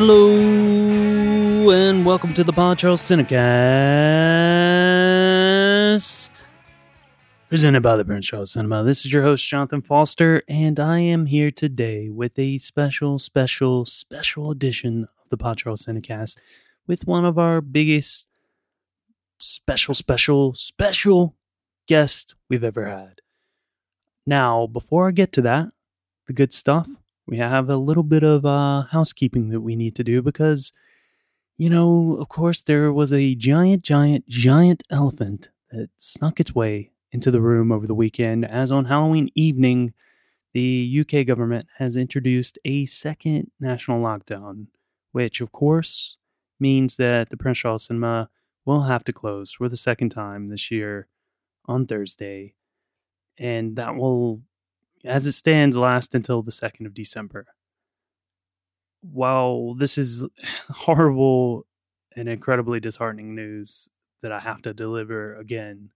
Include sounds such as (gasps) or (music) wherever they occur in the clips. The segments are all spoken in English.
Hello and welcome to the Pod Charles Cinecast, presented by the Prince Charles Cinema. This is your host Jonathan Foster, and I am here today with a special, special, special edition of the Pod Charles Cinecast with one of our biggest special, special, special guests we've ever had. Now, before I get to that, the good stuff, we have a little bit of uh, housekeeping that we need to do because, you know, of course, there was a giant, giant, giant elephant that snuck its way into the room over the weekend, as on Halloween evening, the UK government has introduced a second national lockdown, which, of course, means that the Prince Charles Cinema will have to close for the second time this year on Thursday. And that will as it stands, last until the 2nd of December. While this is (sighs) horrible and incredibly disheartening news that I have to deliver again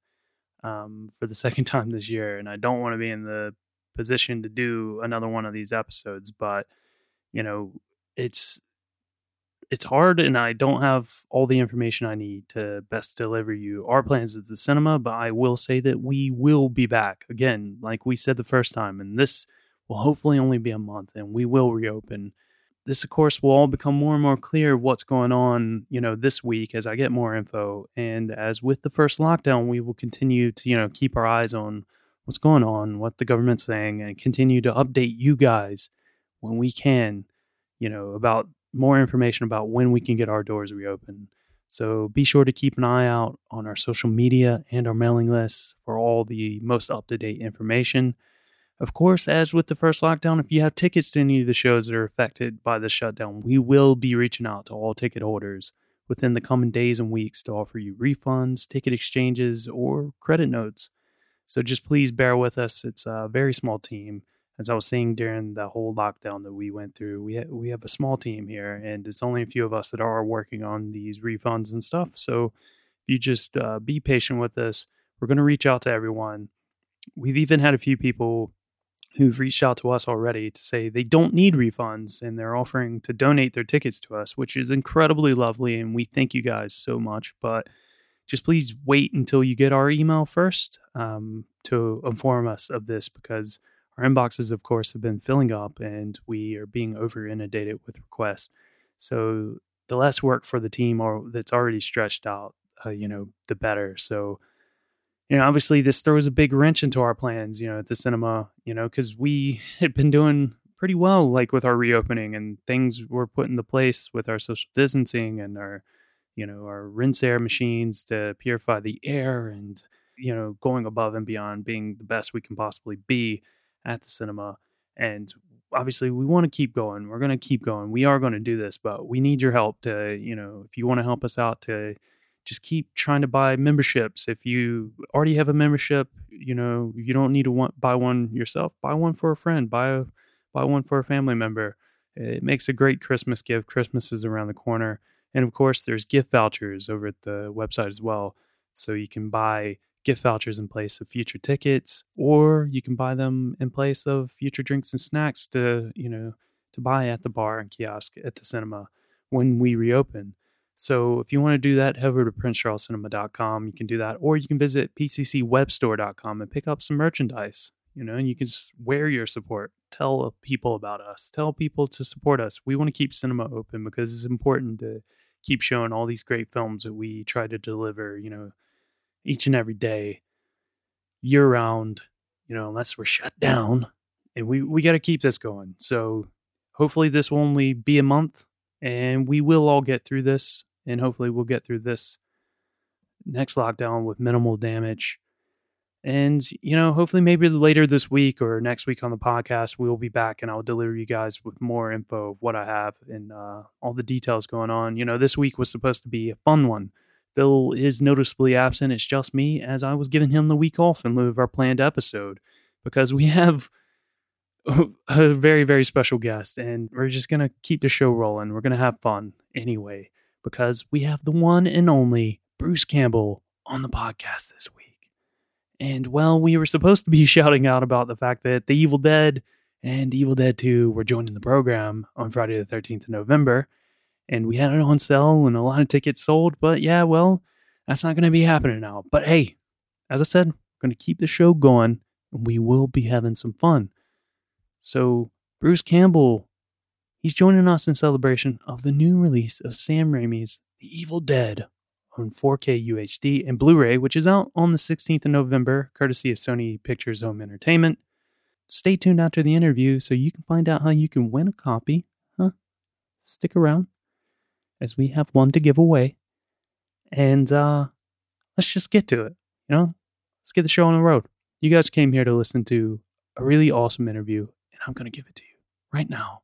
um, for the (laughs) second time this year, and I don't want to be in the position to do another one of these episodes, but you know, it's it's hard and I don't have all the information I need to best deliver you our plans at the cinema, but I will say that we will be back again, like we said the first time, and this will hopefully only be a month and we will reopen. This, of course, will all become more and more clear what's going on, you know, this week as I get more info. And as with the first lockdown, we will continue to, you know, keep our eyes on what's going on, what the government's saying, and continue to update you guys when we can, you know, about more information about when we can get our doors reopened. So be sure to keep an eye out on our social media and our mailing lists for all the most up to date information. Of course, as with the first lockdown, if you have tickets to any of the shows that are affected by the shutdown, we will be reaching out to all ticket holders within the coming days and weeks to offer you refunds, ticket exchanges, or credit notes. So just please bear with us. It's a very small team as I was saying during the whole lockdown that we went through, we ha- we have a small team here, and it's only a few of us that are working on these refunds and stuff. So if you just uh, be patient with us, we're going to reach out to everyone. We've even had a few people who've reached out to us already to say they don't need refunds and they're offering to donate their tickets to us, which is incredibly lovely, and we thank you guys so much. But just please wait until you get our email first um, to inform us of this because our inboxes, of course, have been filling up and we are being over inundated with requests. So the less work for the team or that's already stretched out, uh, you know, the better. So, you know, obviously this throws a big wrench into our plans, you know, at the cinema, you know, because we (laughs) had been doing pretty well, like with our reopening and things were put into place with our social distancing and our, you know, our rinse air machines to purify the air and, you know, going above and beyond being the best we can possibly be at the cinema. And obviously, we want to keep going. We're going to keep going. We are going to do this, but we need your help to, you know, if you want to help us out to just keep trying to buy memberships. If you already have a membership, you know, you don't need to want, buy one yourself. Buy one for a friend. Buy a buy one for a family member. It makes a great Christmas gift. Christmas is around the corner. And of course, there's gift vouchers over at the website as well. So you can buy gift vouchers in place of future tickets, or you can buy them in place of future drinks and snacks to, you know, to buy at the bar and kiosk at the cinema when we reopen. So if you want to do that, head over to princecharlescinema.com. You can do that, or you can visit pccwebstore.com and pick up some merchandise. You know, and you can just wear your support. Tell people about us. Tell people to support us. We want to keep cinema open because it's important to keep showing all these great films that we try to deliver. You know, each and every day, year round, you know, unless we're shut down. And we, we got to keep this going. So hopefully, this will only be a month and we will all get through this. And hopefully, we'll get through this next lockdown with minimal damage. And, you know, hopefully, maybe later this week or next week on the podcast, we'll be back and I'll deliver you guys with more info of what I have and uh, all the details going on. You know, this week was supposed to be a fun one Phil is noticeably absent. It's just me, as I was giving him the week off in lieu of our planned episode, because we (laughs) have a very, very special guest, and we're just going to keep the show rolling. We're going to have fun anyway, because we have the one and only Bruce Campbell on the podcast this week. And well, we were supposed to be (laughs) shouting out about the fact that The Evil Dead and Evil Dead 2 were joining the program on Friday the 13th of November. And we had it on sale and a lot of tickets sold. But yeah, well, that's not going to be happening now. But hey, as I said, we're going to keep the show going and we will be having some fun. So, Bruce Campbell, he's joining us in celebration of the new release of Sam Raimi's The Evil Dead on 4K UHD and Blu ray, which is out on the 16th of November, courtesy of Sony Pictures Home Entertainment. Stay tuned after the interview so you can find out how you can win a copy. Huh? Stick around as we have one to give away. And uh, let's just get to it. You know, let's get the show on the road. You guys came here to listen to a really awesome interview, and I'm going to give it to you right now.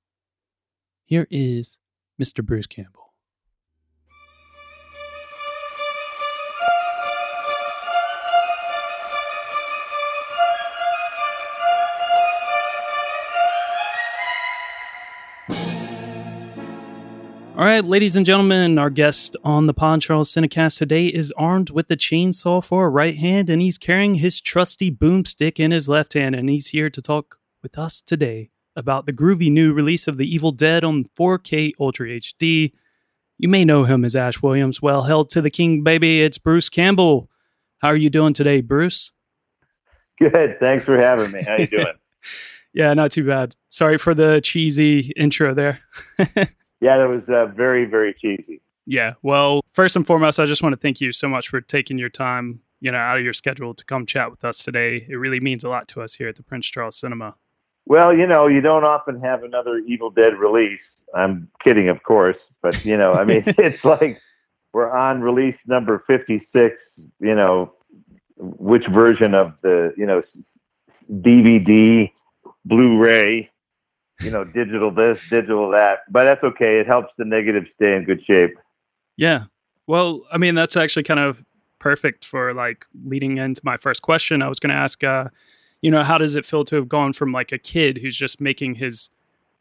Here is Mr. Bruce Campbell. All right, ladies and gentlemen, our guest on the Pod Charles Cinecast today is armed with a chainsaw for a right hand, and he's carrying his trusty boomstick in his left hand, and he's here to talk with us today about the groovy new release of The Evil Dead on 4K Ultra HD. You may know him as Ash Williams. Well, held to the king, baby. It's Bruce Campbell. How are you doing today, Bruce? Good. Thanks for having me. How you doing? (laughs) yeah, not too bad. Sorry for the cheesy intro there. (laughs) Yeah, that was uh, very, very cheesy. Yeah. Well, first and foremost, I just want to thank you so much for taking your time, you know, out of your schedule to come chat with us today. It really means a lot to us here at the Prince Charles Cinema. Well, you know, you don't often have another Evil Dead release. I'm kidding, of course, but you know, I mean, (laughs) it's like we're on release number 56. You know, which version of the you know DVD, Blu-ray, you know, digital this, digital that. But that's okay. It helps the negative stay in good shape. Yeah. Well, I mean, that's actually kind of perfect for like leading into my first question. I was going to ask, uh, you know, how does it feel to have gone from like a kid who's just making his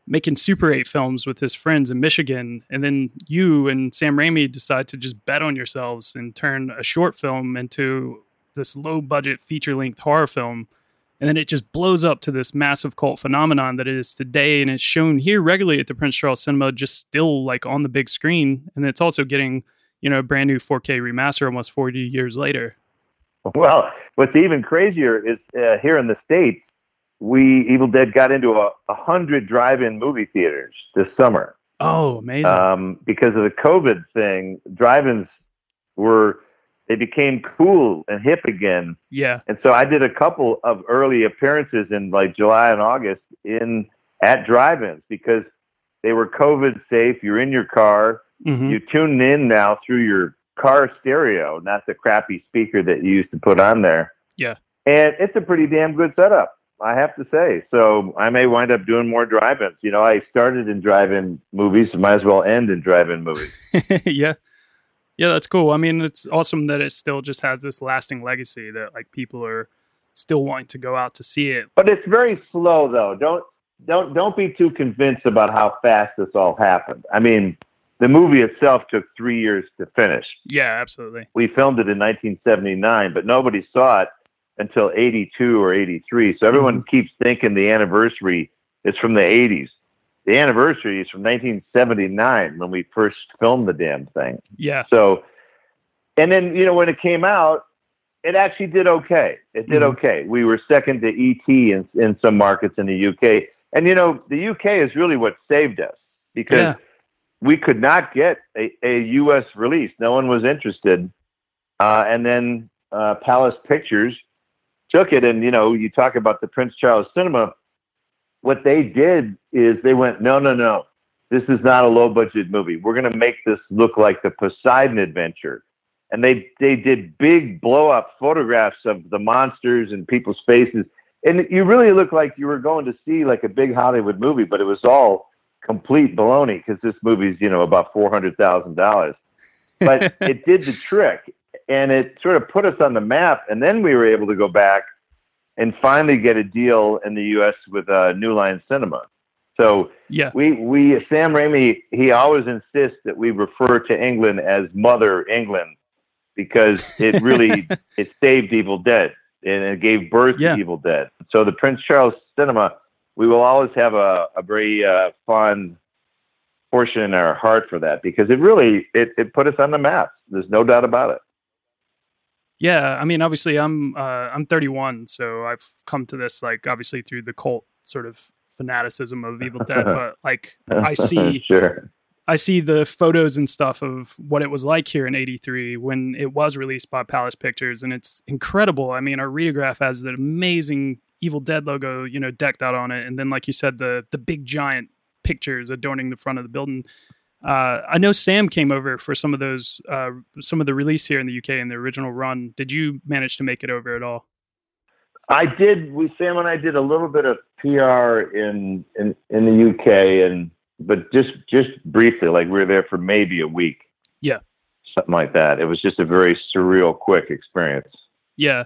making Super 8 films with his friends in Michigan, and then you and Sam Raimi decide to just bet on yourselves and turn a short film into this low budget feature length horror film and then it just blows up to this massive cult phenomenon that it is today and it's shown here regularly at the prince charles cinema just still like on the big screen. And it's also getting you know a brand new 4k remaster almost 40 years later. Well what's even crazier is uh, here in the states we evil dead got into a, a hundred drive-in movie theaters this summer. Oh amazing. Um, because of the covid thing drive-ins were they became cool and hip again. Yeah. And so I did a couple of early appearances in like July and August in at drive-ins because they were COVID safe. You're in your car. Mm-hmm. You tune in now through your car stereo, not the crappy speaker that you used to put on there. Yeah. And it's a pretty damn good setup, I have to say. So I may wind up doing more drive-ins. You know, I started in drive-in movies, might as well end in drive-in movies. (laughs) yeah. Yeah, that's cool. I mean, it's awesome that it still just has this lasting legacy that like people are still wanting to go out to see it. But it's very slow though. Don't don't don't be too convinced about how fast this all happened. I mean, the movie itself took 3 years to finish. Yeah, absolutely. We filmed it in 1979, but nobody saw it until 82 or 83. So everyone mm-hmm. keeps thinking the anniversary is from the 80s the anniversary is from 1979 when we first filmed the damn thing. Yeah. So, and then you know when it came out, it actually did okay. It did mm-hmm. okay. We were second to ET in in some markets in the UK, and you know the UK is really what saved us because yeah. we could not get a, a US release. No one was interested, uh, and then uh, Palace Pictures took it, and you know you talk about the Prince Charles Cinema what they did is they went, no, no, no, this is not a low budget movie. We're going to make this look like the Poseidon Adventure. And they, they did big blow up photographs of the monsters and people's faces. And you really look like you were going to see like a big Hollywood movie, but it was all complete baloney because this movie's, you know, about $400,000. But (laughs) it did the trick and it sort of put us on the map. And then we were able to go back and finally get a deal in the U.S. with uh, New Line Cinema. So yeah, we we Sam Raimi he always insists that we refer to England as Mother England because it really (laughs) it saved Evil Dead and it gave birth yeah. to Evil Dead. So the Prince Charles Cinema, we will always have a, a very uh, fond portion in our heart for that because it really it, it put us on the map. There's no doubt about it. Yeah, I mean, obviously, I'm uh, I'm 31, so I've come to this like obviously through the cult sort of fanaticism of Evil Dead, (laughs) but like I see (laughs) sure. I see the photos and stuff of what it was like here in 83 when it was released by Palace Pictures and it's incredible. I mean, our Readograph has that amazing Evil Dead logo, you know, decked out on it and then like you said the the big giant pictures adorning the front of the building. Uh, I know Sam came over for some of those, uh, some of the release here in the UK in the original run. Did you manage to make it over at all? I did. We Sam and I did a little bit of PR in in in the UK, and but just just briefly, like we were there for maybe a week. Yeah, something like that. It was just a very surreal, quick experience. Yeah.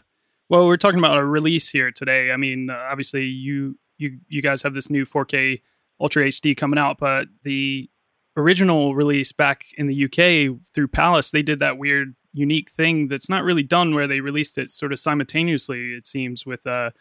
Well, we're talking about a release here today. I mean, uh, obviously, you you you guys have this new 4K Ultra HD coming out, but the original release back in the UK through Palace, they did that weird, unique thing that's not really done where they released it sort of simultaneously. It seems with uh,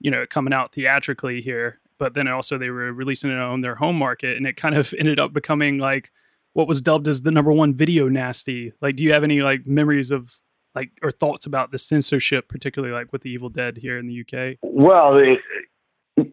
you know, coming out theatrically here, but then also they were releasing it on their home market, and it kind of (laughs) ended up becoming like what was dubbed as the number one video nasty. Like, do you have any like memories of like or thoughts about the censorship, particularly like with the Evil Dead here in the UK? Well, it,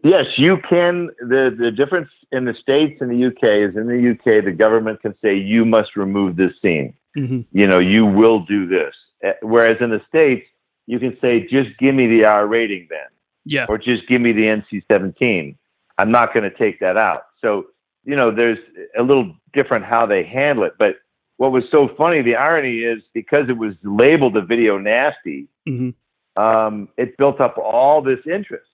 yes, you can. the The difference in the states and the UK is in the UK, the government can say you must remove this scene. Mm-hmm. You know, you will do this. Eh, whereas in the states, you can say just give me the R rating then, Yeah. or just give me the NC seventeen. I'm not going to take that out. So you know, there's a little different how they handle it, but what was so funny, the irony is because it was labeled a video nasty, Mhm. um, it built up all this interest.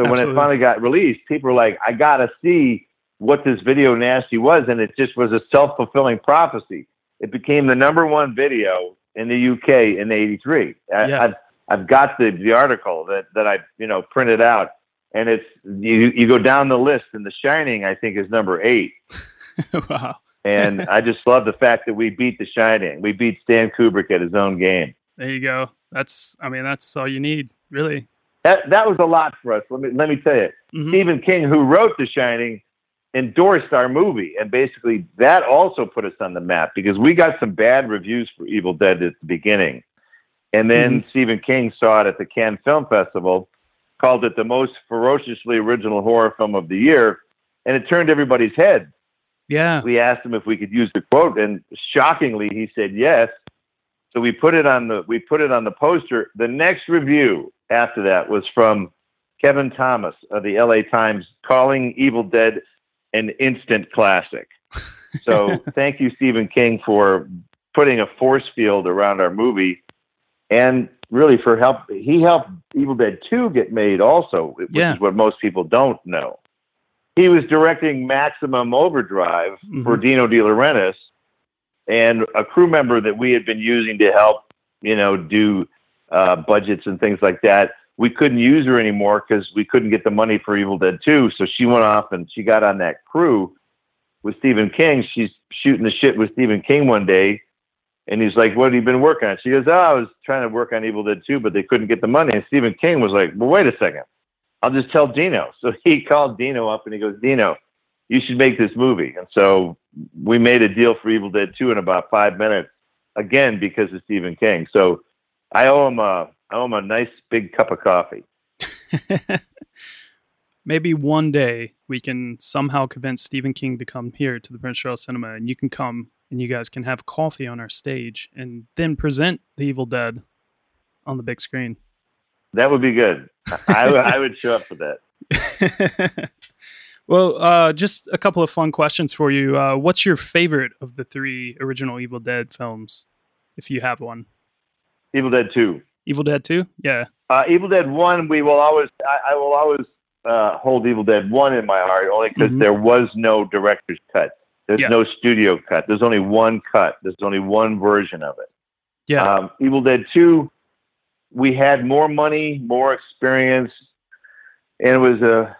So when Absolutely. it finally got released, people were like, I got to see what this video nasty was. And it just was a self fulfilling prophecy. It became the number one video in the UK in 83. I, Yeah. I've, I've got the, the article that, that I, you know, printed out and it's, you, you go down the list and The Shining, I think is number eight. (laughs) wow. And (laughs) I just love the fact that we beat The Shining. We beat Stan Kubrick at his own game. There you go. That's I mean, that's all you need, really. That, that was a lot for us. Let me, let me tell you. Mhm. Stephen King, who wrote The Shining, endorsed our movie, and basically that also put us on the map because we got some bad reviews for Evil Dead at the beginning, and then Stephen King saw it at the Cannes Film Festival, called it the most ferociously original horror film of the year, and it turned everybody's head. Yeah. We asked him if we could use the quote, and shockingly, he said yes. So we put it on the we put it on the poster. The next review after that was from Kevin Thomas of the LA Times calling Evil Dead an instant classic. (laughs) So thank you, Stephen King, for putting a force field around our movie and really for help he helped Evil Dead 2 get made also, which Yeah. is what most people don't know. He was directing Maximum Overdrive for Mhm. Dino De Laurentiis and a crew member that we had been using to help, you know, do uh, budgets and things like that. We couldn't use her anymore because we couldn't get the money for Evil Dead 2. So she went off and she got on that crew with Stephen King. She's shooting the shit with Stephen King one day. And he's like, What have you been working on? She goes, Oh, I was trying to work on Evil Dead 2, but they couldn't get the money. And Stephen King was like, Well, wait a second. I'll just tell Dino. (laughs) So he called Dino up and he goes, Dino, you should make this movie. And so we made a deal for Evil Dead 2 in about five minutes, again, because of Stephen King. So I owe him a, I owe him a nice big cup of coffee. (laughs) Maybe one day we can somehow convince Stephen King to come here to the Prince Charles Cinema, and you can come and you guys can have coffee on our stage, and then present The Evil Dead on the big screen. That would be good. I, I would show up for that. (laughs) well, uh, just a couple of fun questions for you. Uh, what's your favorite of the three original Evil Dead films, if you have one? Evil Dead 2. Evil Dead Two? Yeah. Uh, Evil Dead 1, we will always, I, I will always uh, hold Evil Dead 1 in my heart only because Mhm. there was no director's cut. There's Yeah. no studio cut. There's only one cut. There's only one version of it. Yeah. Um, Evil Dead 2, we had more money, more experience, and it was a,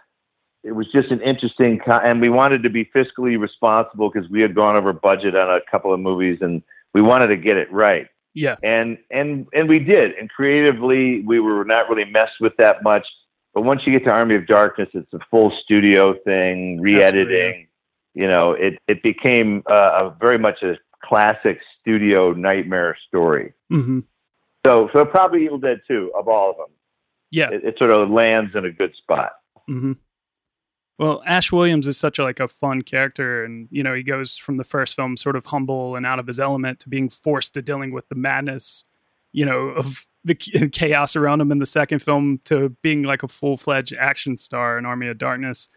it was just an interesting, and we wanted to be fiscally responsible because we had gone over budget on a couple of movies, and we wanted to get it right yeah. and and and we did and creatively we were not really messed with that much but once you get to army of darkness it's a full studio thing re-editing you know, it it became uh, a very much a classic studio nightmare story. hmm So, so probably Evil Dead 2 of all of them. Yeah. It, it sort of lands in a good spot. hmm Well, Ash Williams is such a like a fun character, and you know he goes from the first film sort of humble and out of his element to being forced to dealing with the madness, you know, of the (laughs) chaos around him in the second film to being like a full fledged action star in Army of Darkness.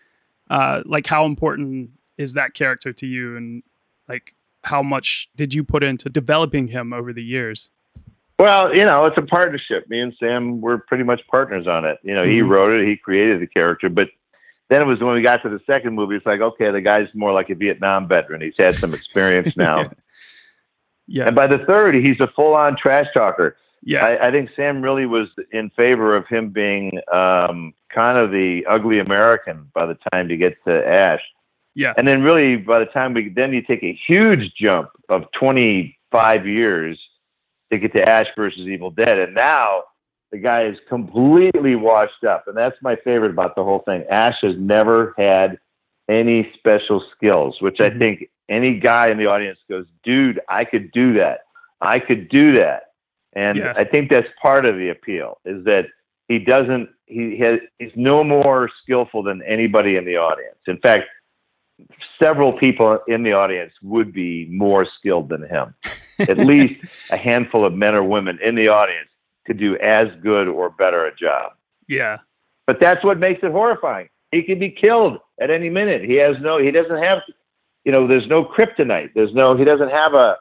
Uh, like, how important is that character to you, and like how much did you put into developing him over the years? Well, you know, it's a partnership. Me and Sam were pretty much partners on it. You know, he Mhm. wrote it, he created the character, but then it was when we got to the second movie, it's like, okay, the guy's more like a Vietnam veteran. He's had some experience (laughs) now. Yeah, and by the third, he's a full on trash talker. yeah, I, I think Sam really was in favor of him being um, kind of the ugly American by the time you get to Ash. yeah, And then really by the time we then you take a huge jump of 25 years to get to Ash versus Evil Dead. And now the guy is completely washed up. And that's my favorite about the whole thing. Ash has never had any special skills, which I Mhm. think any guy in the audience goes, dude, I could do that. I could do that. And. I think that's part of the appeal is that he doesn't he has he's no more skillful than anybody in the audience. In fact, several people in the audience would be more skilled than him. (laughs) At least a handful of men or women in the audience could do as good or better a job. yeah, But that's what makes it horrifying. He can be killed at any minute. He has no he doesn't have you know, there's no kryptonite. There's no he doesn't have a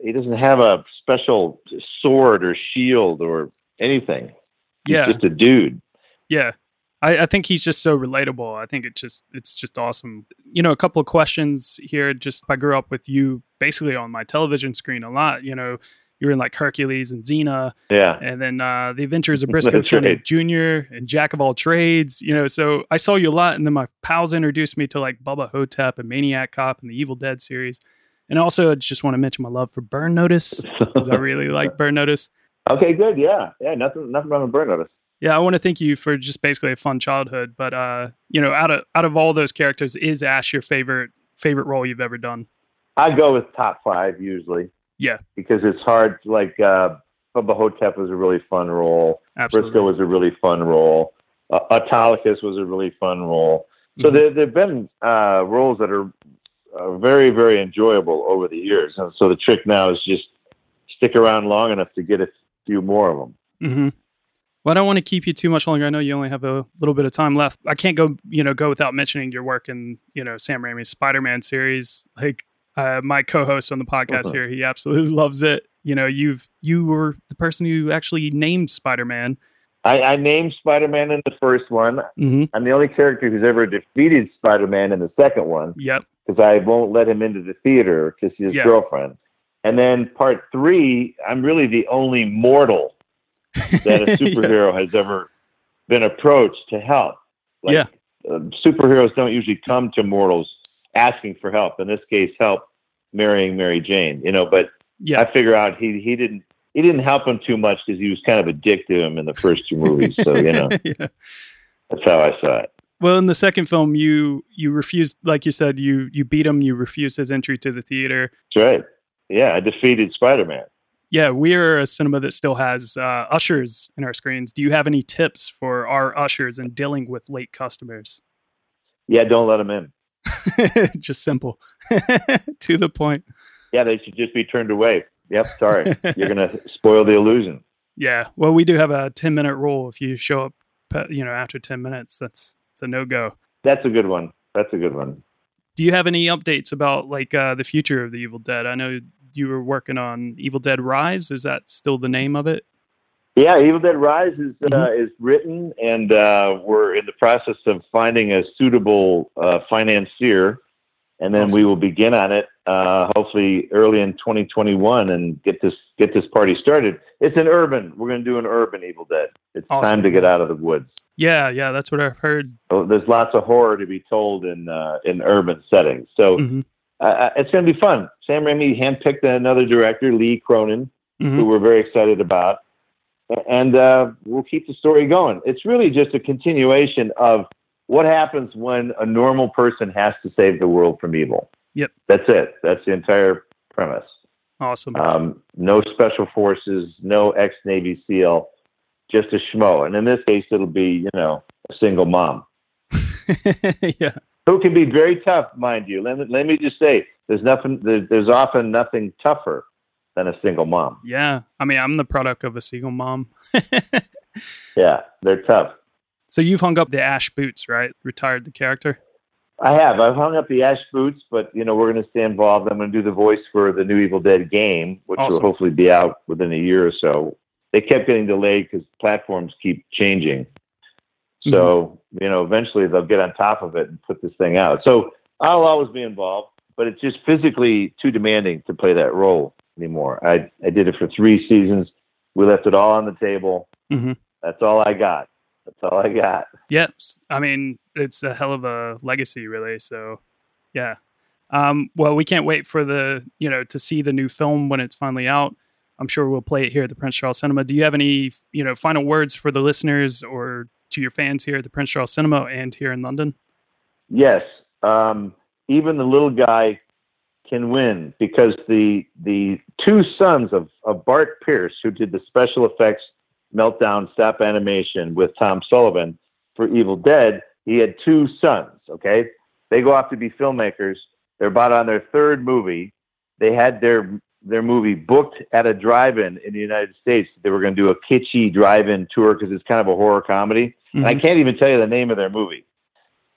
he doesn't have a special sword or shield or anything. He's yeah. just a dude. Yeah. I, I think he's just so relatable. I think it just it's just awesome. You know, a couple of questions here. Just I grew up with you basically on my television screen a lot. You know, you were in like Hercules and Xena, Yeah. and then uh, the Adventures of (laughs) Brisco County right. Jr. and Jack of all trades. You know, so I saw you a lot, and then my pals introduced me to like Bubba Ho-Tep and Maniac Cop and the Evil Dead series. And also, I just want to mention my love for Burn Notice (laughs) because I really like Burn Notice. okay, good. Yeah. Yeah, nothing nothing wrong with burn notice. Yeah, I want to thank you for just basically a fun childhood. But uh, you know, out of out of all those characters, is Ash your favorite favorite role you've ever done? I go with top five usually. Yeah. Because it's hard. Like uh, Bubba Ho-Tep was a really fun role. Absolutely. Brisco was a really fun role. Uh, Autolycus was a really fun role. So Mhm. there there've been uh, roles that are uh, very very enjoyable over the years, and so the trick now is just stick around long enough to get a few more of them. Mm-hmm. Well, I don't want to keep you too much longer. I know you only have a little bit of time left. I can't go, you know, go without mentioning your work in, you know, Sam Raimi's Spider-Man series. Like uh, my co-host on the podcast Mhm. here, he absolutely (laughs) loves it. You know, you've you were the person who actually named Spider-Man. I, I named Spider-Man in the first one. hmm I'm the only character who's ever defeated Spider-Man in the second one. Yep. because I won't let him into the theater to see his Yeah. girlfriend. And then part three, I'm really the only mortal that a (laughs) Yeah. superhero has ever been approached to help. Like, Yeah. uh, superheroes don't usually come to mortals asking for help. In this case, help marrying Mary Jane. You know, but Yeah. I figure out he he didn't he didn't help him too much because he was kind of a dick to him in the first two movies. So you know, (laughs) yeah. that's how I saw it. Well, in the second film, you you refused, like you said, you you beat him. You refused his entry to the theater. That's right. Yeah, I defeated Spider-Man. Yeah, we are a cinema that still has uh, ushers in our screens. Do you have any tips for our ushers in dealing with late customers? Yeah, don't let them in. (laughs) Just simple, (laughs) to the point. Yeah, they should just be turned away. Yep, sorry. (laughs) You're going to spoil the illusion. Yeah, well, we do have a ten minute rule. If you show up, uh, you know, after ten minutes, that's it's a no go. That's a good one. That's a good one. Do you have any updates about like uh, the future of the Evil Dead? I know you were working on Evil Dead Rise. Is that still the name of it? Yeah, Evil Dead Rise is uh, Mhm. is written, and uh, we're in the process of finding a suitable uh, financier, and then Awesome. we will begin on it uh, hopefully early in 2021 and get this get this party started. It's an urban. We're going to do an urban Evil Dead. It's Awesome. time to get out of the woods. Yeah, yeah, that's what I've heard. Oh, There's lots of horror to be told in uh, in urban settings. So. Mhm, uh, it's going to be fun. Sam Raimi handpicked another director, Lee Cronin, who mhm. we're very excited about, and uh, we'll keep the story going. It's really just a continuation of what happens when a normal person has to save the world from evil. Yep. That's it. That's the entire premise. Awesome. Um, no special forces, no ex Navy SEAL, just a schmo. And in this case, it'll be, you know, a single mom. (laughs) yeah. Who can be very tough, mind you. Let me, let me just say, there's nothing. There's, there's often nothing tougher than a single mom. Yeah. I mean, I'm the product of a single mom. (laughs) Yeah, they're tough. so you've hung up the Ash boots, right? Retired the character. I have. I've hung up the Ash boots, but you know we're going to stay involved. I'm going to do the voice for the new Evil Dead game, which Awesome. will hopefully be out within a year or so. They kept getting delayed because platforms keep changing. Mm-hmm. So you know, eventually they'll get on top of it and put this thing out. So I'll always be involved, but it's just physically too demanding to play that role anymore. I I did it for three seasons. We left it all on the table. Mhm. That's all I got. That's all I got. Yes. I mean, it's a hell of a legacy, really. So, yeah. Um, well, we can't wait for the, you know, to see the new film when it's finally out. I'm sure we'll play it here at the Prince Charles Cinema. Do you have any, you know, final words for the listeners or to your fans here at the Prince Charles Cinema and here in London? Yes, um, even the little guy can win because the the two sons of, of Bart Pierce, who did the special effects meltdown stop animation with Tom Sullivan for Evil Dead, he had two sons. Okay, they go off to be filmmakers. They're about on their third movie. They had their their movie booked at a drive-in in the United States. They were going to do a kitschy drive-in tour because it's kind of a horror comedy. And I Mhm. can't even tell you the name of their movie.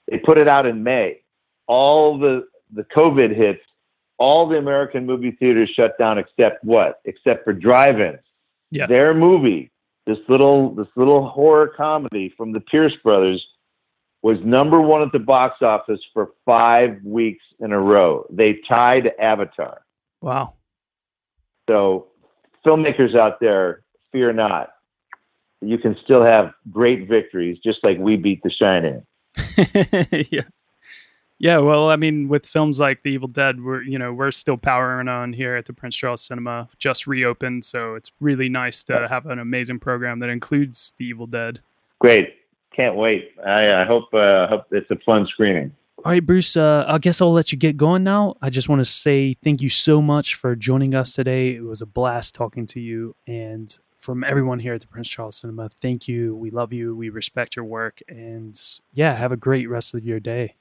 They put it out in May. All the the COVID hits. All the American movie theaters shut down except what? Except for drive-ins. Yeah. Their movie, this little this little horror comedy from the Pierce brothers, was number one at the box office for five weeks in a row. They tied Avatar. Wow. So, filmmakers out there, fear not. You can still have great victories, just like we beat The Shining. (laughs) yeah. Yeah, well, I mean, with films like The Evil Dead, we're you know we're still powering on here at the Prince Charles Cinema, just reopened, so it's really nice to have an amazing program that includes The Evil Dead. Great. Can't wait. I, I hope uh, hope it's a fun screening. All right, Bruce. Uh, I guess I'll let you get going now. I just want to say thank you so much for joining us today. It was a blast talking to you, and from everyone here at the Prince Charles Cinema, thank you. We love you. We respect your work, and yeah, have a great rest of your day.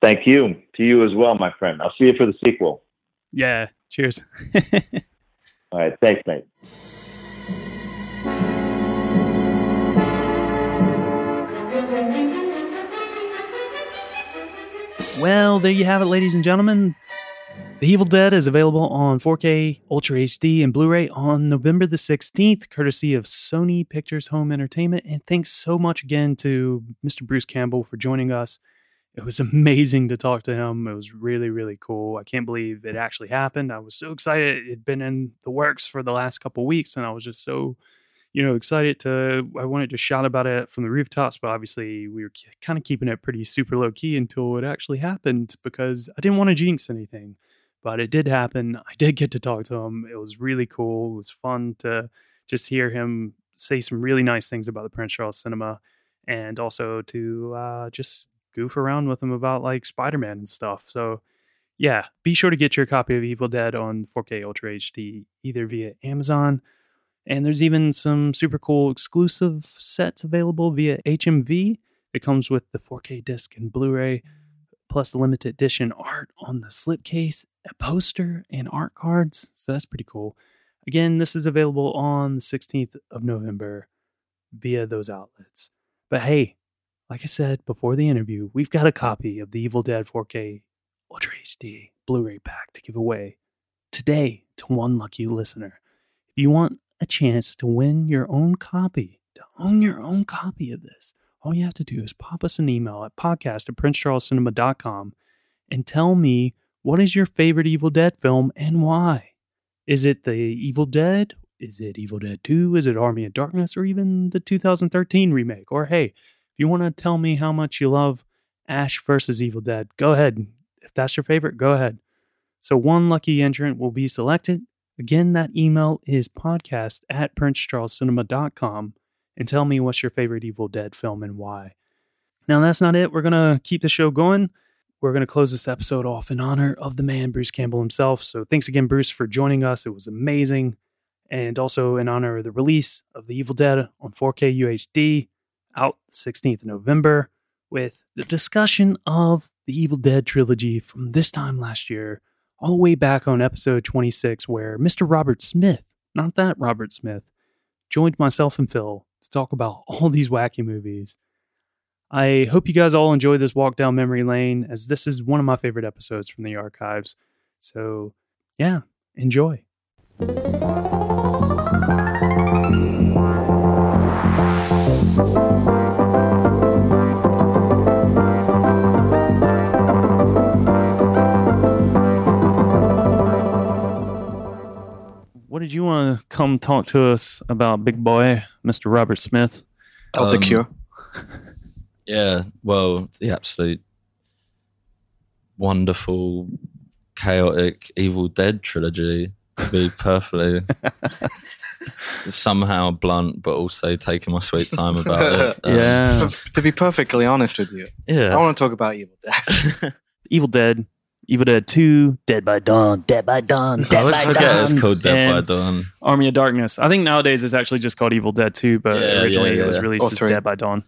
Thank you to you as well, my friend. I'll see you for the sequel. Yeah. Cheers. (laughs) All right. Thanks, mate. Well, there you have it, ladies and gentlemen. The Evil Dead is available on 4K, Ultra HD, and Blu ray on November the 16th, courtesy of Sony Pictures Home Entertainment. And thanks so much again to Mr. Bruce Campbell for joining us. It was (laughs) amazing to talk to him. It was really, really cool. I can't believe it actually happened. I was so excited. It had been in the works for the last couple weeks, and I was just so you know, excited to. I wanted to shout about it from the rooftops, but obviously we were kind of keeping it pretty super low key until it actually happened because I didn't want to jinx anything. But it did happen. I did get to talk to him. It was really cool. It was fun to just hear him say some really nice things about the Prince Charles Cinema, and also to uh, just goof around with them about like Spider Man and stuff. So yeah, be sure to get your copy of Evil Dead on 4K Ultra HD either via Amazon and there's even some super cool exclusive sets available via HMV. It comes with the 4K disc and Blu ray, plus the limited edition art on the slipcase, a poster, and art cards. So that's pretty cool. Again, this is available on the 16th of November via those outlets. But hey, like I said before the interview, we've got a copy of the Evil Dead 4K Ultra HD Blu ray pack to give away today to one lucky listener. If you want a chance to win your own copy, to own your own copy of this, all you have to do is pop us an email at podcast at princecharlescinema.com and tell me what is your favorite Evil Dead film and why. Is it the Evil Dead? Is it Evil Dead 2? Is it Army of Darkness? Or even the 2013 remake? Or hey, you want to tell me how much you love Ash versus Evil Dead, go ahead. If that's your favorite, go ahead. So one lucky entrant will be selected. Again, that email is podcast at princecharlescinema.com and tell me what's your favorite Evil Dead film and why. Now, that's not it. We're going to keep the show going. We're going to close this episode off in honor of the man, Bruce Campbell himself. So, thanks again, Bruce, for joining us. It was amazing. And also in honor of the release of The Evil Dead on 4K UHD out 16th of November with the discussion of the Evil Dead trilogy from this time last year, all the way back on episode 26, where Mr. Robert Smith, not that Robert Smith, joined myself and Phil to talk about (laughs) all these wacky movies. I hope you guys all enjoy this walk down memory lane, as this is one of my favorite episodes from the archives. So, yeah, enjoy. What did you want to come talk to us about, big boy, Mr. Robert Smith? Of the Um, Cure. (laughs) Yeah, well, the absolute wonderful, chaotic Evil Dead trilogy to be (laughs) perfectly somehow blunt, but also taking my sweet time about it. (laughs) Um, yeah. to be perfectly honest with you, yeah, I want to talk about Evil Dead. Evil Dead, Evil Dead 2, Dead by Dawn, Dead by Dawn, (laughs) I Dead always by forget Dawn, it's called Dead by and Dawn. Army of Darkness. I think nowadays it's actually just called Evil Dead 2, but Yeah, originally yeah, it was released Or as three. Dead by Dawn.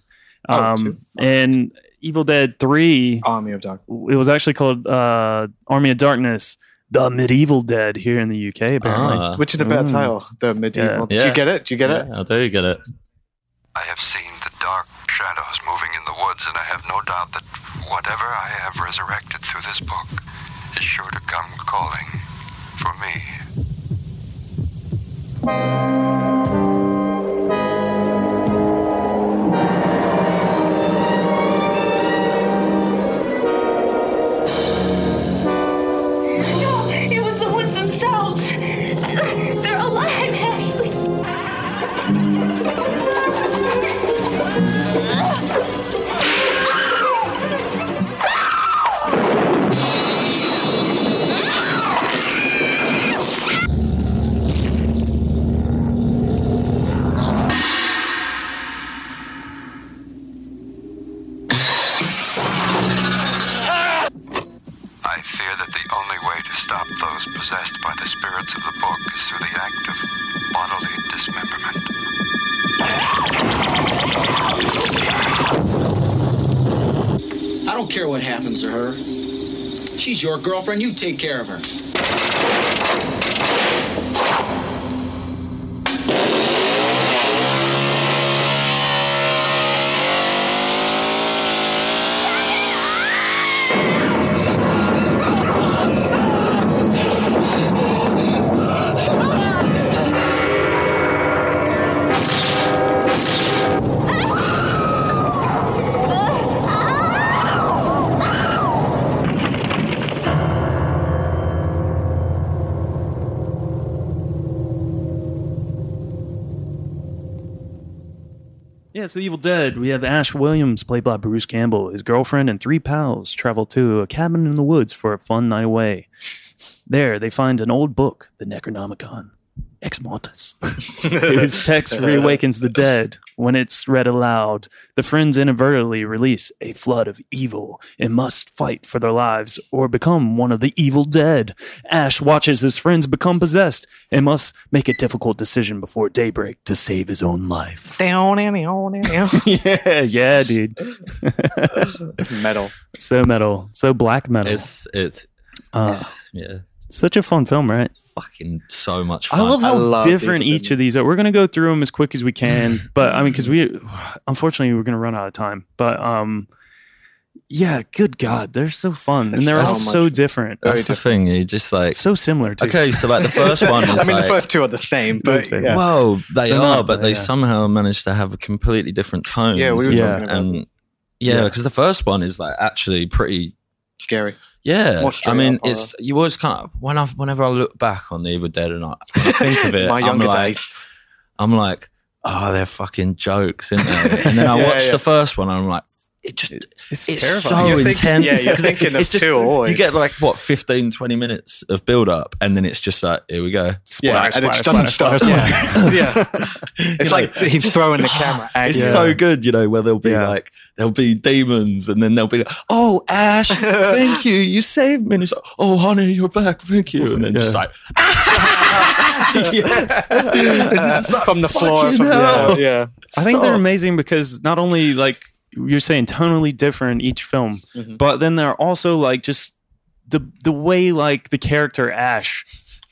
Oh, Um, two. and Evil Dead 3, Army of Darkness. it was actually called uh, Army of Darkness, The Medieval Dead here in the UK, apparently. Ah, Which is a better Mm. title? The medieval. Yeah. Do you get it? Do you get it? yeah, I do get it. I have seen the dark shadows moving in the woods, and I have no doubt that whatever I have resurrected through this book is sure to come calling for me. Your girlfriend. You take care of her. Yeah, so Evil Dead, we have Ash Williams, played by Bruce Campbell. His girlfriend and three pals travel to a cabin in the woods for a fun night away. There, they find an old book, the Necronomicon, Ex Mortis, (laughs) whose text reawakens the dead. When it's read aloud, the friends inadvertently release a flood of evil and must fight for their lives or become one of the evil dead. Ash watches his friends become possessed and must make a difficult decision before daybreak to save his own life. (laughs) Down and down and down. (laughs) yeah, yeah, dude. Metal. so metal, so black metal. It's it's Uh, yeah, such a fun film, right? fucking so much fun. I fun. love I how love different each of these are. We're gonna go through them as quick as we can, (laughs) but I mean, because we unfortunately we're gonna run out of time. But um, yeah, good God, they're so fun and they're all So so much. different, Very That's the thing. You just like so similar. Too. okay, so like the first one (laughs) is I mean, like, the first two are the same, but same. yeah. Whoa, they They're are, not, but but they yeah. somehow managed to have a completely different tone. Yeah, we were Yeah. talking about and Yeah. yeah, because the first one is like actually pretty. Gary. Yeah, I mean, it's you always kind of when I whenever I look back on the Evil Dead and I, I think of it, (laughs) My I'm younger like, days. I'm like, oh, they're fucking jokes, isn't they? (laughs) And then I Yeah, watched yeah. the first one, and I'm like, it just It's, it's terrifying. so You're thinking- intense. yeah, you're thinking of It's just- two always. You get like what 15, 20 minutes of build up, and then it's just like here we go. Yeah, Splash, and it splash, doesn't splash, stop. (laughs) Yeah, yeah. It's like he's throwing the (sighs) camera at It's you. so good, you know, where there'll be Yeah. like there'll be demons, and then they'll be like, "Oh, Ash, thank (laughs) you, you saved me." And it's like, "Oh, honey, you're back, thank you." And then just like, (laughs) yeah, And like, from the floor. From hell." the, yeah, I think they're amazing because not only like you're saying tonally different each film, Mhm. but then they're also like just the the way like the character Ash,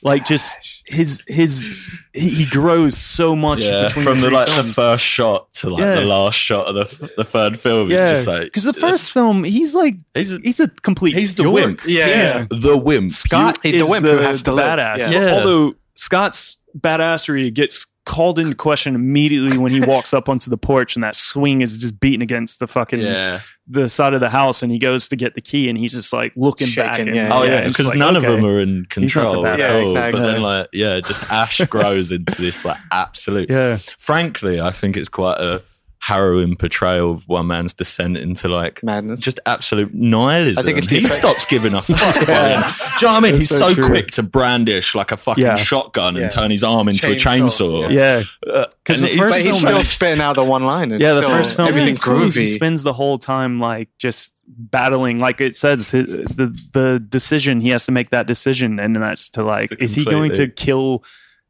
like just his his he, he grows so much Yeah, between from the three like the first shot to like Yeah. the last shot of the the third film. yeah, It's just like because the first film he's like he's a, he's a complete he's the dork. wimp. Yeah, he's the wimp. Scott He's the is wimp the, who has the badass. Yeah. Yeah. Although Scott's badassery gets called into question immediately when he (laughs) walks up onto the porch and that swing is just beating against the fucking yeah. the side of the house and he goes to get the key and he's just like looking back and, yeah, Oh yeah, it's because like, none okay. of them are in control at guy. all. Yeah, exactly. But then, like, yeah, just Ash (laughs) grows into this like absolute. yeah Frankly, I think it's quite a harrowing portrayal of one man's descent into like madness. just absolute nihilism. I think he different- stops giving a (laughs) fuck. by then. Do you know what I mean? That's He's so so, quick to brandish like a fucking Yeah. shotgun Yeah. and turn his arm into a Chainsaw. chainsaw. yeah uh, because and the he- first But he's film- still spitting out the one line. yeah the first film everything's he, he spends the whole time like just battling like it says hi- the the decision he has to make that decision and that's to like is he going to kill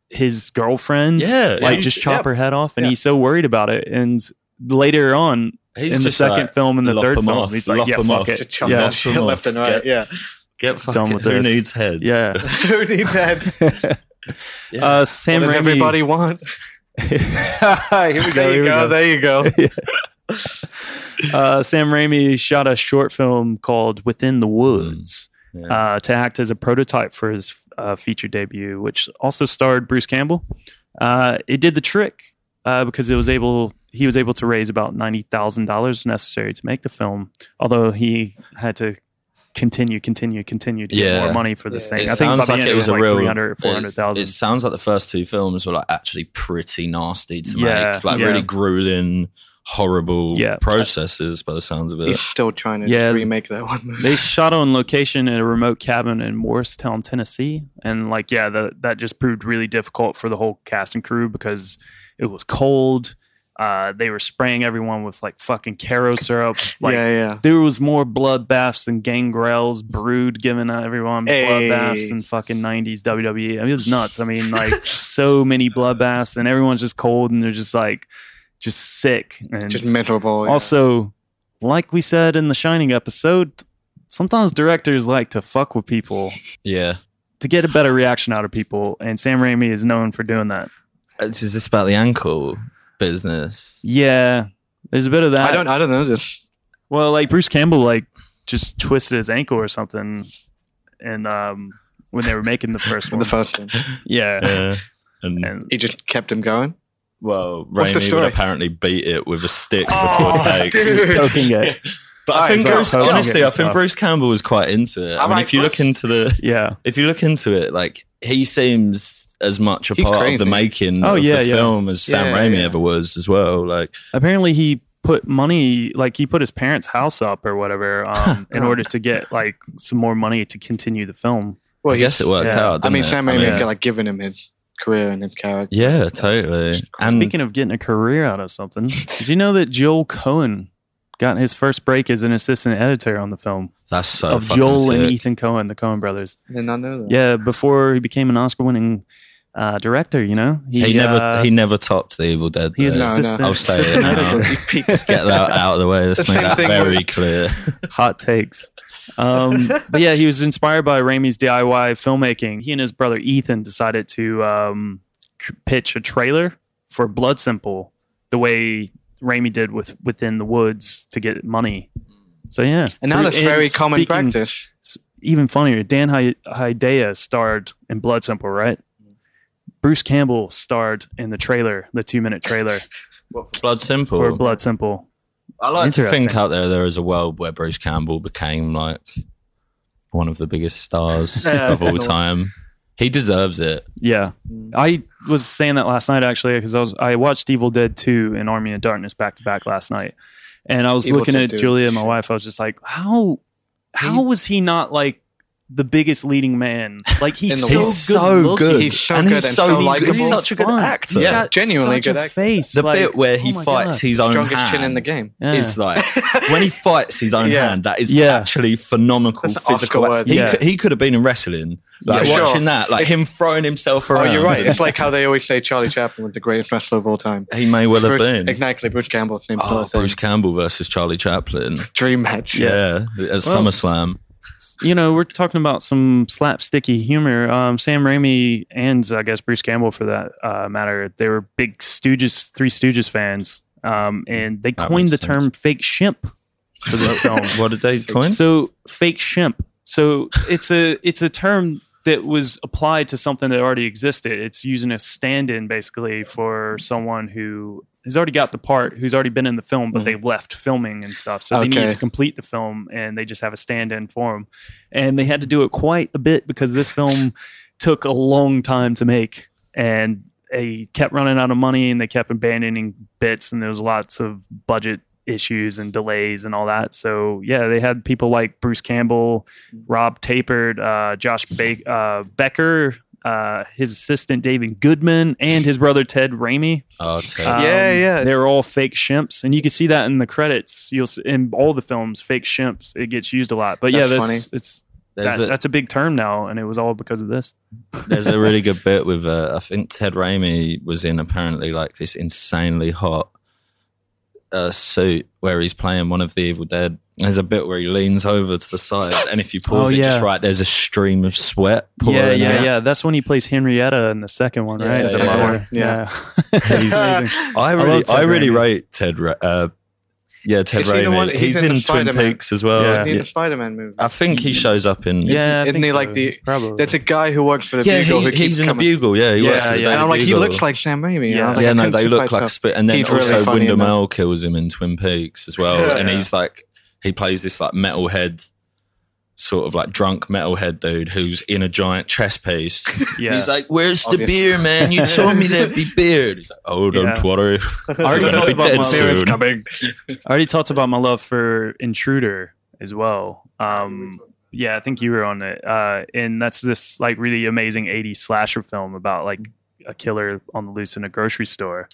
his girlfriend Yeah, like he's- just chop yeah. her head off and Yeah. he's so worried about it and later on he's in the second like, film and the lop third 'em film off, he's like lop yeah 'em fuck off. it to chop yeah that shit left off, and right. get- Yeah. Get fucking, with who this. needs heads? yeah (laughs) (laughs) Who need (laughs) that? Yeah. uh Sam what Raimi everybody want? here we go There you we go. There you go. uh, Sam Raimi shot a short film called Within the Woods Yeah. uh, to act as a prototype for his uh, feature debut, which also starred Bruce Campbell. Uh, it did the trick uh, because it was able he was able to raise about ninety thousand dollars necessary to make the film, although he had to continue, continue, continue to get more money for this Yeah. thing. It I think sounds the like it was a like real 300, It, 400,000. it sounds like the first two films were like actually pretty nasty to Yeah, make, like yeah. really grueling, horrible Yeah. processes. By the sounds of it, He's still trying to Yeah. remake that one. movie. they shot on location in a remote cabin in Morristown, Tennessee, and like yeah, the, that just proved really difficult for the whole cast and crew because it was cold. Uh, they were spraying everyone with like fucking Karo syrup. (laughs) Like yeah, yeah. there was more bloodbaths than Gangrel's Brood giving everyone Hey. bloodbaths in fucking 90s WWE. I mean, it was nuts. I mean, like (laughs) so many bloodbaths and everyone's just cold and they're just like just sick and Just miserable. yeah. also, like we said in the Shining episode, sometimes directors like to fuck with people yeah. to get a better reaction out of people, and Sam Raimi is known for doing that. Is this about the ankle business? Yeah, there's a bit of that. I don't. I don't know this. Well, like Bruce Campbell, like just twisted his ankle or something, and um, when they were making the (laughs) first one, The first one. yeah, Yeah. And and He just kept him going. well, What's Raimi would apparently beat it with a stick Oh, before takes. (laughs) dude. poking it. (laughs) But I Alright, think Bruce, honestly, I think stuff. Bruce Campbell was quite into it. I mean, Alright, if you look into the, Yeah, if you look into it, like he seems as much a He's part of the crazy. making Oh, of yeah, the yeah. film as Sam Yeah, Raimi yeah. ever was as well. Like, apparently he put money, like he put his parents' house up or whatever, (laughs) um, in order to get like some more money to continue the film. Well, I he, guess it worked yeah. out. I Didn't mean, it? Sam I Raimi mean, Yeah. like giving him his career and his character. yeah, totally. And Speaking of getting a career out of something, did you know that Joel Coen got his first break as an assistant editor on the film that's so of fucking Joel and. Ethan Coen, the Coen brothers? Did not know that. Yeah, before he became an Oscar-winning uh, director, you know, He, never, uh, he never topped the Evil Dead. he is though. No, no. I'll say it assistant now. editor. He get that out of the way. Let's make that very with- clear. (laughs) hot takes. Um, but yeah, he was inspired by Raimi's DIY filmmaking. He and his brother Ethan decided to um, pitch a trailer for Blood Simple the way Raimi did with Within the Woods to get money. So yeah, And now that's And very common speaking- practice. Even funnier, Dan Hi- Hedaya starred in Blood Simple, right? Bruce Campbell starred in the trailer, the two-minute trailer (laughs) Blood Simple. for Blood Simple. I like to think out there there is a world where Bruce Campbell became like one of the biggest stars (laughs) of all time. He deserves it. Yeah, I was saying that last night actually because I was I watched Evil Dead Two and Army of Darkness back to back last night, And I was Evil looking at dude. Julia, my wife. I was just like, how how was he not like the biggest leading man? Like he's so world. good He's so looking. good. He's so and good he's and so, so he's such a good actor. He's Yeah, got genuinely such good a actor. face. The like, bit where he oh fights God. his own Strongest hand chin in the game. Yeah. is like (laughs) when he fights his own Yeah. hand. That is Yeah. actually phenomenal That's physical. Oscar-worthy. He, Yeah. could, he could have been in wrestling. Like Yeah, watching sure. that, like him throwing himself around. Oh, you're right. It's like how they always say Charlie Chaplin was the greatest wrestler of all time. He may well have been. Exactly, Bruce Campbell. Same Oh, sort of Bruce. Campbell versus Charlie Chaplin. Dream match. Yeah, at Well- SummerSlam. You know, we're talking about some slapsticky humor. Um, Sam Raimi and I guess Bruce Campbell, for that uh, matter, they were big Stooges, Three Stooges fans, um, and they That coined the makes term "fake shimp" for this (laughs) film. What did they coin? So, fake shimp. So it's a it's a term that was applied to something that already existed. It's using a stand-in basically for someone who has already got the part, who's already been in the film, but Mhm. they've left filming and stuff. So they Okay. need to complete the film, and they just have a stand-in for him. And they had to do it quite a bit because this film (laughs) took a long time to make, and they kept running out of money, and they kept abandoning bits, and there was lots of budget issues and delays and all that. So yeah, they had people like Bruce Campbell, Rob Tapert, uh, Josh ba- uh, Becker, uh, his assistant David Goodman, and his brother Ted Raimi. Oh, Ted. Um, Yeah, yeah. They're all fake shimps, and you can see that in the credits. You'll see, in all the films, fake shimps. It gets used a lot, but yeah, That's that's funny. it's that, a, that's a big term now, and it was all because of this. there's a (laughs) really good bit with, uh, I think Ted Raimi was in apparently like this insanely hot uh, suit where he's playing one of the Evil Dead. There's a bit where he leans over to the side, and if you pause Oh, it just right, there's a stream of sweat. pouring Yeah, yeah, out. yeah. That's when he plays Henrietta in the second one, Yeah, right? yeah, the yeah. mother. Yeah. (laughs) It's. I I really, love Ted I, really Raimi. rate Ted. Uh, yeah, Ted Is he one- he's, he's in in, Twin Spider-Man? Peaks as well. Yeah. in Yeah. the Spider-Man movie. I think he shows up in. Yeah, Isn't think he so. like the- probably? There's the guy who works for the Yeah, Bugle he, who he's keeps in the. Bugle. Yeah, he Yeah, works for the yeah. Daily And I'm like, he looks like Sam Raimi. Yeah. Yeah, like, yeah, no, they look like tell. a spit. And then He's also really funny Windom. Earle kills him in Twin Peaks as well. And he's like, he plays this like metalhead, sort of like drunk metalhead dude who's in a giant chess piece. (laughs) Yeah. He's like, "Where's the beer, man? You (laughs) told me there'd be beer." He's like, "Oh, don't Yeah. worry." I already talked about my soon. coming. I already talked about my love for Intruder as well. Um, yeah, I think you were on it. Uh, and that's this like really amazing 80s slasher film about like a killer on the loose in a grocery store.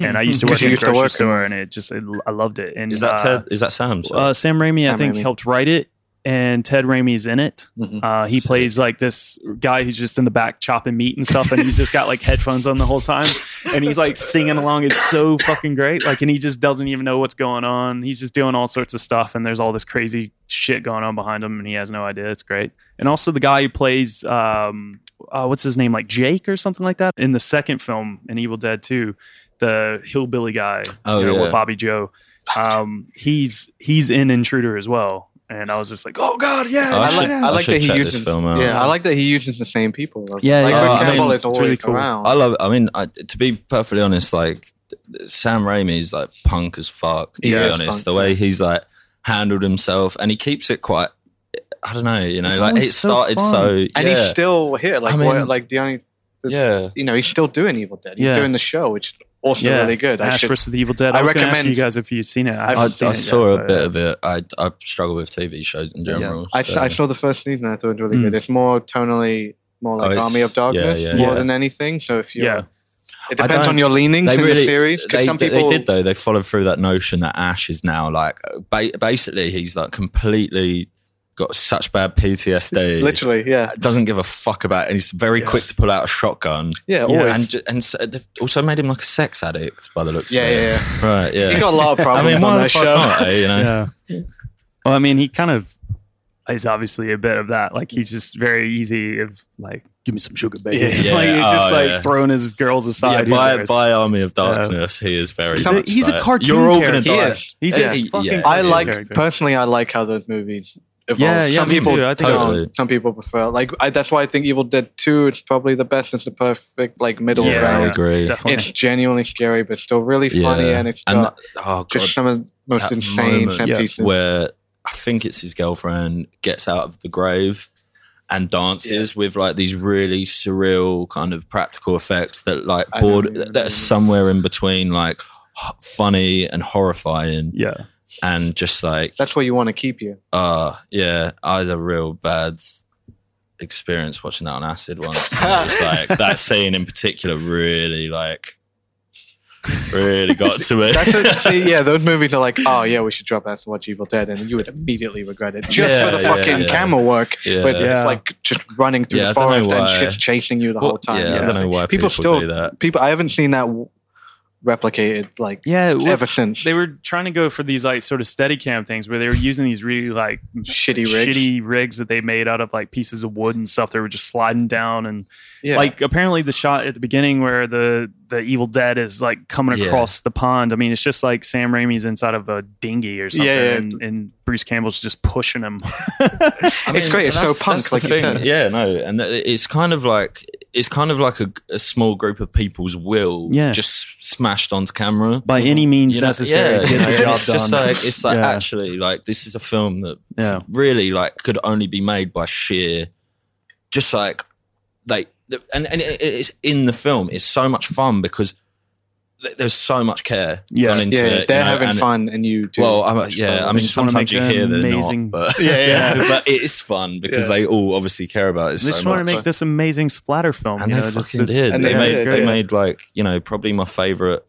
And I used to (laughs) work in a grocery store, and it just I loved it. And Is that uh, Ted? Is that Sam? Uh, Sam Raimi, I think, Raimi. helped write it, and Ted Raimi's in it. Mhm. Uh, he Sick. plays like this guy who's just in the back chopping meat and stuff, and he's just got like headphones on the whole time, and he's like singing along. It's so fucking great. Like, and he just doesn't even know what's going on. He's just doing all sorts of stuff, and there's all this crazy shit going on behind him, and he has no idea. It's great. And also the guy who plays, um, uh, what's his name, like Jake or something like that, in the second film in Evil Dead 2, the hillbilly guy, Oh, you know, yeah. with Bobby Joe. Um, he's he's in Intruder as well, and I was just like, oh god, yeah, I I should- like, I like should that he check uses. this film out. Yeah, I like that he uses the same people. Yeah, like yeah. Rick Uh, I mean, it's always really cool. around. I love. I mean, I, to be perfectly honest, like Sam Raimi's like punk as fuck. To He be honest, punk, the way yeah. he's like handled himself, and he keeps it quite. I don't know. You know, It's like it so started fun. so. and he's still here. Like I mean- what, like the only yeah. you know he's still doing Evil Dead. He's Yeah. doing the show, which is also yeah, really good. I Ash should. versus the Evil Dead. I, I was ask recommend- you guys if you've seen it. I, I've- I, seen I it saw yet, a bit of it. I I struggle with TV shows in general. I, so- I saw the first season. I thought it was really Mm. good. It's more tonally, more like Oh, Army of Darkness, yeah, yeah, more yeah. than anything. So if you, Yeah. it depends on your leanings they in really the series. 'cause they, some people, they did though. They followed through that notion that Ash is now like ba- basically he's like completely got such bad PTSD. literally, yeah, doesn't give a fuck about it. And he's very Yeah. quick to pull out a shotgun. yeah, Yeah. always. And ju- and so they've also made him like a sex addict by the looks yeah, of it. yeah, yeah. Right, yeah. He got a lot of (laughs) I problems mean, on that the show. not, eh, you know? yeah. Well, I mean, he kind of is obviously a bit of that. Like he's just very easy of like, give me some sugar, baby. Yeah. (laughs) like he's Yeah. just Oh, like yeah. throwing his girls aside. Who by, by Army of Darkness, he is very. He's a- he's a cartoon You're all gonna die. he's Yeah, a he- fucking. yeah. I like character. personally. I like how the movie evolves. Yeah, yeah, some me people too. I think don't. Totally. Some people prefer. Like I, that's why I think Evil Dead Two is probably the best. It's the perfect like middle Yeah, I ground. agree. Definitely. It's genuinely scary, but still really funny, Yeah. and it's And got that- oh god, just some of the most insane moment, yeah, pieces. where I think it's his girlfriend gets out of the grave and dances with like these really surreal kind of practical effects that like board don't that are somewhere in between like h- funny and horrifying. yeah. And just like That's where you want to keep you. uh yeah, I had a real bad experience watching that on acid once. It's like (laughs) that scene in particular really like really got to me. That's what, see, (laughs) yeah, those movies are like, oh yeah, we should drop out and watch Evil Dead, and you would immediately regret it just Yeah, for the yeah, fucking yeah. camera work, Yeah. with Yeah. like just running through Yeah, the I don't know forest and why. shit's chasing you the Well, whole time. yeah, I don't know why people, people still do that. People, I haven't seen that w- replicated like Yeah, ever since. they were trying to go for these like sort of steady cam things where they were using these really like shitty rigs. shitty rigs that they made out of like pieces of wood and stuff. They were just sliding down and Yeah. like apparently the shot at the beginning where the the Evil Dead is like coming Yeah. across the pond. I mean, it's just like Sam Raimi's inside of a dinghy or something, Yeah, yeah. And, and Bruce Campbell's just pushing him. (laughs) I It's great, it's so punk, that's the like you thing. said. Yeah, no, and it's kind of like it's kind of like a, a small group of people's will, Yeah. just smashed onto camera. By any means You know, necessary, yeah, to you get know, the and job it's just like it's like Yeah. actually like this is a film that Yeah. really like could only be made by sheer, just like they and and it, it's in the film. It's so much fun because th- there's so much care Yeah. gone into yeah, it. they're you know, having and- fun, and you do. Well, I'm, yeah, better. I mean, sometimes you hear an that they're amazing- not, but (laughs) Yeah, yeah. (laughs) but it is fun because Yeah. they all obviously care about it I so just want to make this amazing splatter film. and you they know, just fucking this- did. And they they made did, they yeah. made like you know probably my favorite.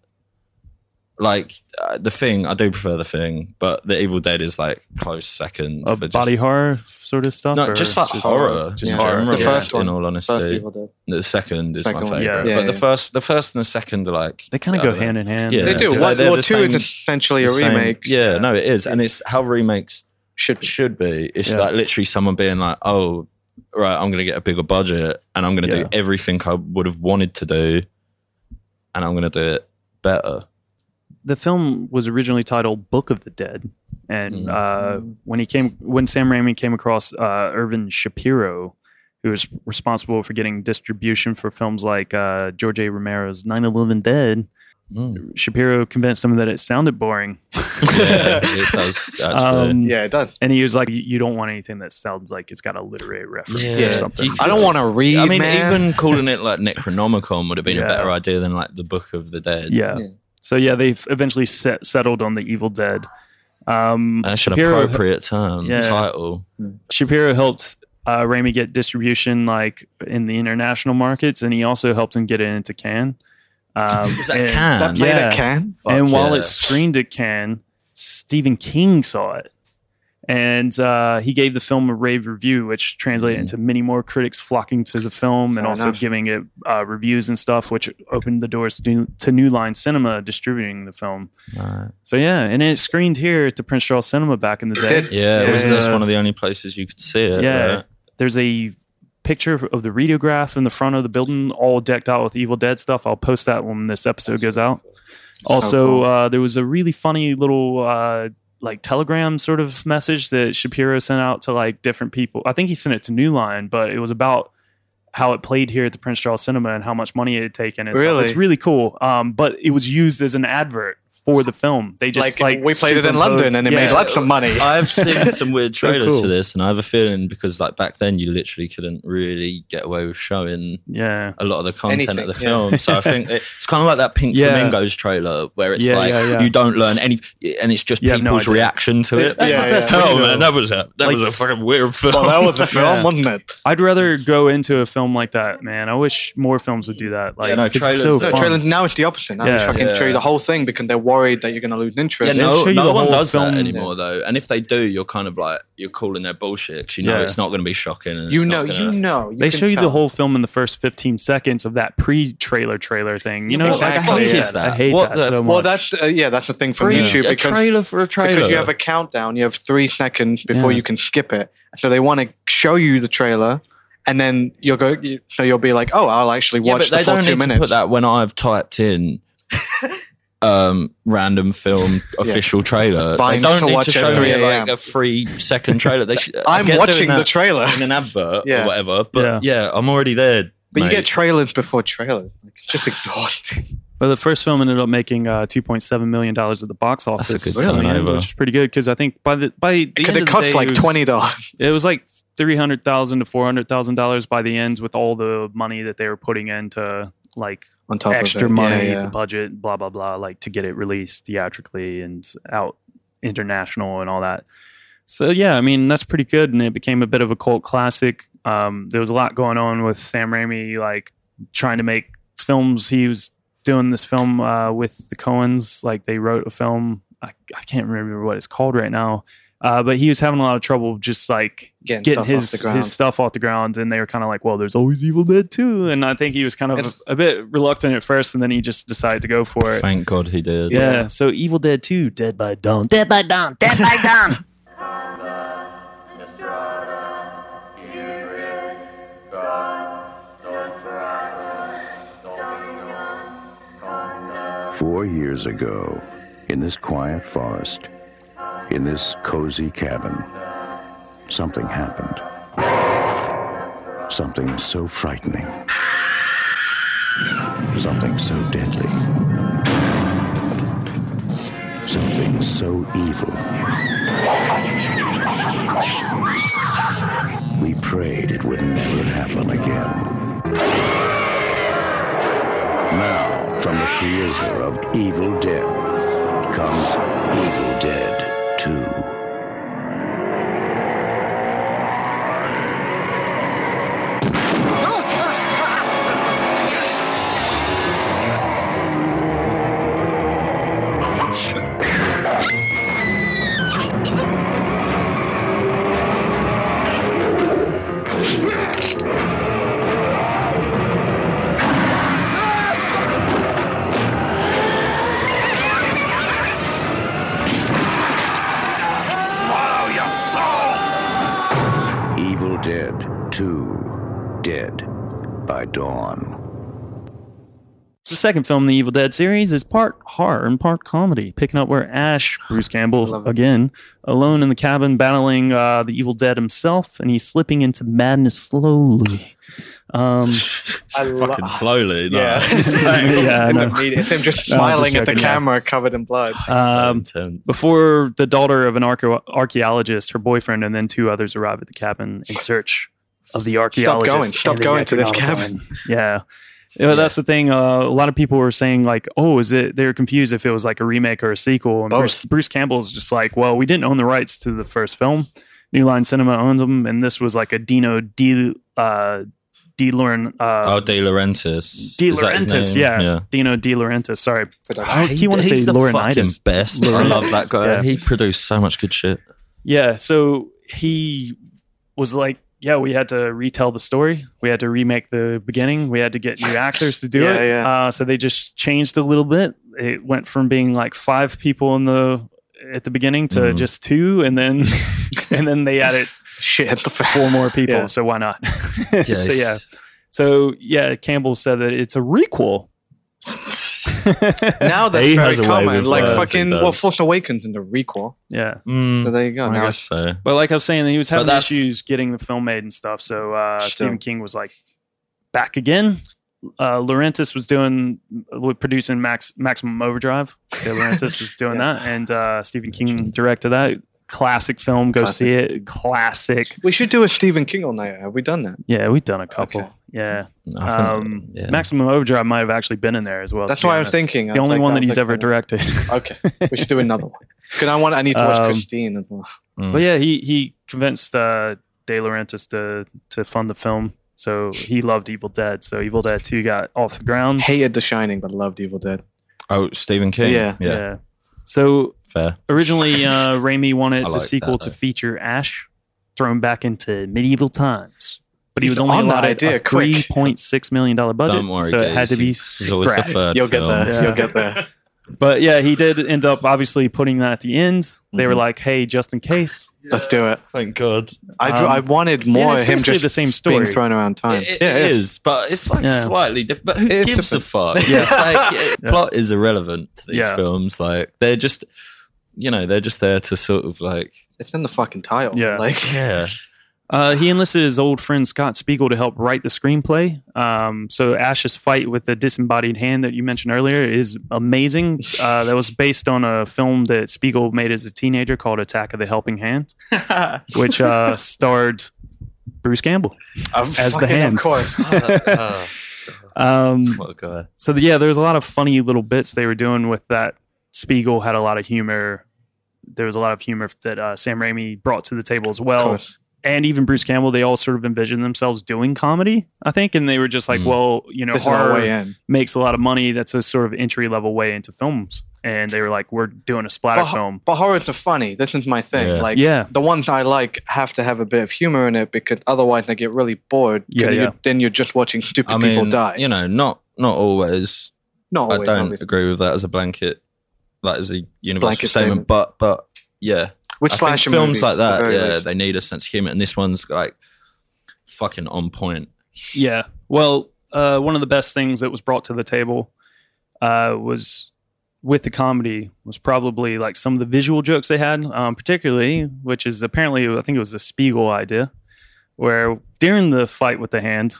Like uh, the thing, I do prefer the thing, but the Evil Dead is like close second of for just, body horror sort of stuff. No, just like horror, just Yeah. horror. The yeah, first one. in all First honesty, Evil Dead. the second is Second my favorite. Yeah. Yeah, but the first, the first and the second are like They kind of go don't know. hand in hand. Yeah. They do. because One, they're well, two same- is essentially a the same- remake. Yeah, no, it is, and it's how remakes Should be. should be. It's Yeah. like literally someone being like, "Oh, right, I'm going to get a bigger budget, and I'm going to Yeah. do everything I would have wanted to do, and I'm going to do it better." The film was originally titled Book of the Dead, and Mm. uh, when he came, when Sam Raimi came across uh, Irvin Shapiro, who was responsible for getting distribution for films like uh, George A. Romero's 9/11 Dead, Mm. Shapiro convinced him that it sounded boring, (laughs) yeah, it does actually. Um, Yeah, it does. and he was like, "You- "You don't want anything that sounds like it's got a literary reference Yeah. or something." You- I don't want to read. I mean, man. even calling it like Necronomicon would have been Yeah. a better idea than like the Book of the Dead. yeah. Yeah. So yeah, they've eventually set, settled on the Evil Dead. Um, that's an Shapiro- appropriate term Yeah. title. Shapiro helped uh, Raimi get distribution like in the international markets, and he also helped him get it into Cannes. Um, Was that and, Cannes? that played yeah. at Cannes. Fuck and while it screened at Cannes, Stephen King saw it, and uh, he gave the film a rave review, which translated Mhm. into many more critics flocking to the film and also enough. giving it uh, reviews and stuff, which opened the doors to, to New Line Cinema distributing the film. Right. So yeah, and it screened here at the Prince Charles Cinema back in the day. did. Yeah, Yeah. wasn't this one of the only places you could see it? Yeah. right? There's a picture of the Readograph in the front of the building, all decked out with Evil Dead stuff. I'll post that when this episode goes out. Also, cool. uh, there was a really funny little uh, like telegram sort of message that Shapiro sent out to like different people. I think he sent it to New Line, but it was about how it played here at the Prince Charles Cinema and how much money it had taken. And. Really? It's really cool. Um, but it was used as an advert for the film. They just Like, like, we played it in London and it made lots of money. (laughs) I've seen some weird (laughs) So trailers cool. for this, and I have a feeling because like back then you literally couldn't really get away with showing Yeah. a lot of the content Anything, of the yeah. film. So I (laughs) think it- it's kind of like that Pink Yeah. Flamingos trailer where it's Yeah, like yeah, yeah. you don't learn any, and it's just You have no people's reaction to it. That's the best thing, man, that was a that Like- was a fucking weird film. well, that was the film, Yeah. wasn't it? I'd rather go into a film like that, man. I wish more films would do that. Like, Yeah, no, it's trailers- so no, No, trailer, now it's the opposite. Now Yeah. they fucking Yeah. show you the whole thing because they're worried that you're going to lose interest. Yeah, no, show no one whole does that film. anymore though. And if they do, you're kind of like you're calling their bullshit. you know Yeah. it's not going to be shocking. And you know, you gonna- know. You They can show you tell. the whole film in the first 15 seconds of that pre-trailer trailer thing. You know, What the like, I fuck hate is that. I hate What that the- so Well, much. that's uh, yeah, that's the thing from Free- YouTube a because trailer for a trailer because you have a countdown. You have three seconds before Yeah. you can skip it. So they want to show you the trailer, and then you'll go. You, so you'll be like, "Oh, I'll actually yeah, watch but they the full don't two need minutes." to put that when I've typed in (laughs) um, random film (laughs) official trailer. Fine, they don't to need watch to at show 3 me like a.m.. a three second trailer. They (laughs) should, I I'm watching the trailer, in an advert Yeah. or whatever. But yeah. I'm already there. but you get trailers before trailers. Like, just ignore it. but the first film ended up making uh, 2.7 million dollars at the box office. That's a good Really? turnover. which is pretty good because I think by the by the Could end it of the cost day, like it was, twenty dollars? It was like three hundred thousand to four hundred thousand dollars by the end with all the money that they were putting into like on top extra money, Yeah, the budget, blah blah blah, like to get it released theatrically and out international and all that. So yeah, I mean that's pretty good, and it became a bit of a cult classic. Um, there was a lot going on with Sam Raimi, like trying to make films. He was doing this film uh, with the Coens, like they wrote a film. I, I can't remember what it's called right now, uh, but he was having a lot of trouble just like Getting getting his off the ground. his stuff off the ground, and they were kind of like, "Well, there's always Evil Dead too," and I think he was kind of a, a bit reluctant at first, and then he just decided to go for it. Thank God he did. Yeah, so Evil Dead 2, Dead by Dawn. Dead by Dawn. Dead by Dawn. (laughs) Four years ago, in this quiet forest, in this cozy cabin, something happened. Something so frightening. Something so deadly. Something so evil. We prayed it would never happen again. Now, from the creator of Evil Dead comes Evil Dead 2. The second film in the Evil Dead series is part horror and part comedy, picking up where Ash, Bruce Campbell, again, alone in the cabin battling uh, the Evil Dead himself, and he's slipping into madness slowly. Um, (laughs) I lo- Fucking slowly. No. Yeah, (laughs) It's like- (laughs) Yeah, I in the know. media, it's him just No, I'm smiling just at the joking, yeah. camera, covered in blood. Um, intense. before the daughter of an archeo- archaeologist, her boyfriend, and then two others arrive at the cabin in search of the archaeologist. Stop going. Stop going to this cabin. Yeah. Yeah, that's the thing. Uh, a lot of people were saying like, "Oh, is it?" They were confused if it was like a remake or a sequel. And Both. Bruce, Bruce Campbell is just like, "Well, we didn't own the rights to the first film. New Line Cinema owned them, and this was like a Dino De uh, De Lauren, uh, oh, De Laurentiis. De Is that his Laurentiis, name? yeah. Dino De Laurentiis. Sorry, Production. How do you want to say he's the fucking Laurinaitis? best. I love that guy. Yeah. He produced so much good shit. Yeah, so he was like, yeah, we had to retell the story. We had to remake the beginning. We had to get new actors to do Yeah, it. yeah. Uh, so they just changed a little bit. It went from being like five people in the at the beginning to Mhm. just two, and then (laughs) and then they added Shit the fan. four more people. Yeah. So why not? Yeah, (laughs) so yeah, so yeah, Campbell said that it's a requel. Now that's (laughs) He very has a way common. Like words, fucking, well, Force Awakens in the requel. yeah. Mm, So there you go. I Now guess so. But like I was saying, he was having issues getting the film made and stuff. So uh, Still. Stephen King was like back again. Uh, Laurentiis was doing was producing Max Maximum Overdrive. Yeah, Laurentiis (laughs) was doing Yeah. that, and uh, Stephen King directed that. Classic film. Go Classic. see it. Classic. we should do a Stephen King all night. Have we done that? Yeah, we've done a couple. Okay. Yeah. Think, Um, yeah. Maximum Overdrive might have actually been in there as well. That's why I'm thinking. The I'd only like one that, that he's like ever directed. Okay, (laughs) we should do another one. Because I want. I need to watch Um, Christine as well. Mm. But yeah, he he convinced uh, De Laurentiis to to fund the film. So he loved Evil Dead. So Evil Dead Two got off the ground. Hated The Shining, but loved Evil Dead. Oh, Stephen King. Yeah. yeah, So fair. originally, uh, Raimi wanted (laughs) I the sequel that, to feature Ash thrown back into medieval times, but he was only on that allowed idea, a quick. three point six million dollar budget, Don't worry, so it had to be It's the scrapped. third You'll get film. there. Yeah. You'll get there. (laughs) But yeah, he did end up obviously putting that at the end. They were Mhm. like, "Hey, just in case." Let's do it. Thank God. I, Um, I wanted more it's of him just the same story being thrown around time. It, it yeah, yeah. is, but it's like Yeah. slightly different. But who gives different. a fuck? (laughs) Yeah. It's like it- Yeah. plot is irrelevant to these Yeah. films. Like they're just, you know, they're just there to sort of like, It's in the fucking title. Yeah. (laughs) Like, yeah, (laughs) Uh, he enlisted his old friend Scott Spiegel to help write the screenplay. Um, so Ash's fight with the disembodied hand that you mentioned earlier is amazing. (laughs) Uh, that was based on a film that Spiegel made as a teenager called Attack of the Helping Hand, which uh, starred Bruce Campbell. Of As the hand. Of course. Oh, Um, what a guy. so yeah, there was a lot of funny little bits they were doing with that. Spiegel had a lot of humor there was a lot of humor that uh, Sam Raimi brought to the table as well. And even Bruce Campbell, they all sort of envisioned themselves doing comedy, I think, and they were just like, Mm. well, you know, This is our way horror makes a lot of money. That's a sort of entry level way into films, and they were like, we're doing a splatter But, film. but horrors are funny. This is my thing. Yeah. Like Yeah. the ones I like have to have a bit of humor in it because otherwise they get really bored. Yeah, you- yeah. Then you're just watching stupid I people die. you know, not not always. Not I don't obviously. agree with that as a blanket, like as a universal Blanket statement. statement. But but yeah, With I think films movies, like at the that, yeah, least. they need a sense of humor, and this one's like fucking on point. Yeah. Well, uh, one of the best things that was brought to the table uh, was with the comedy was probably like some of the visual jokes they had, um, particularly, which is apparently I think it was a Spiegel idea, where during the fight with the hand,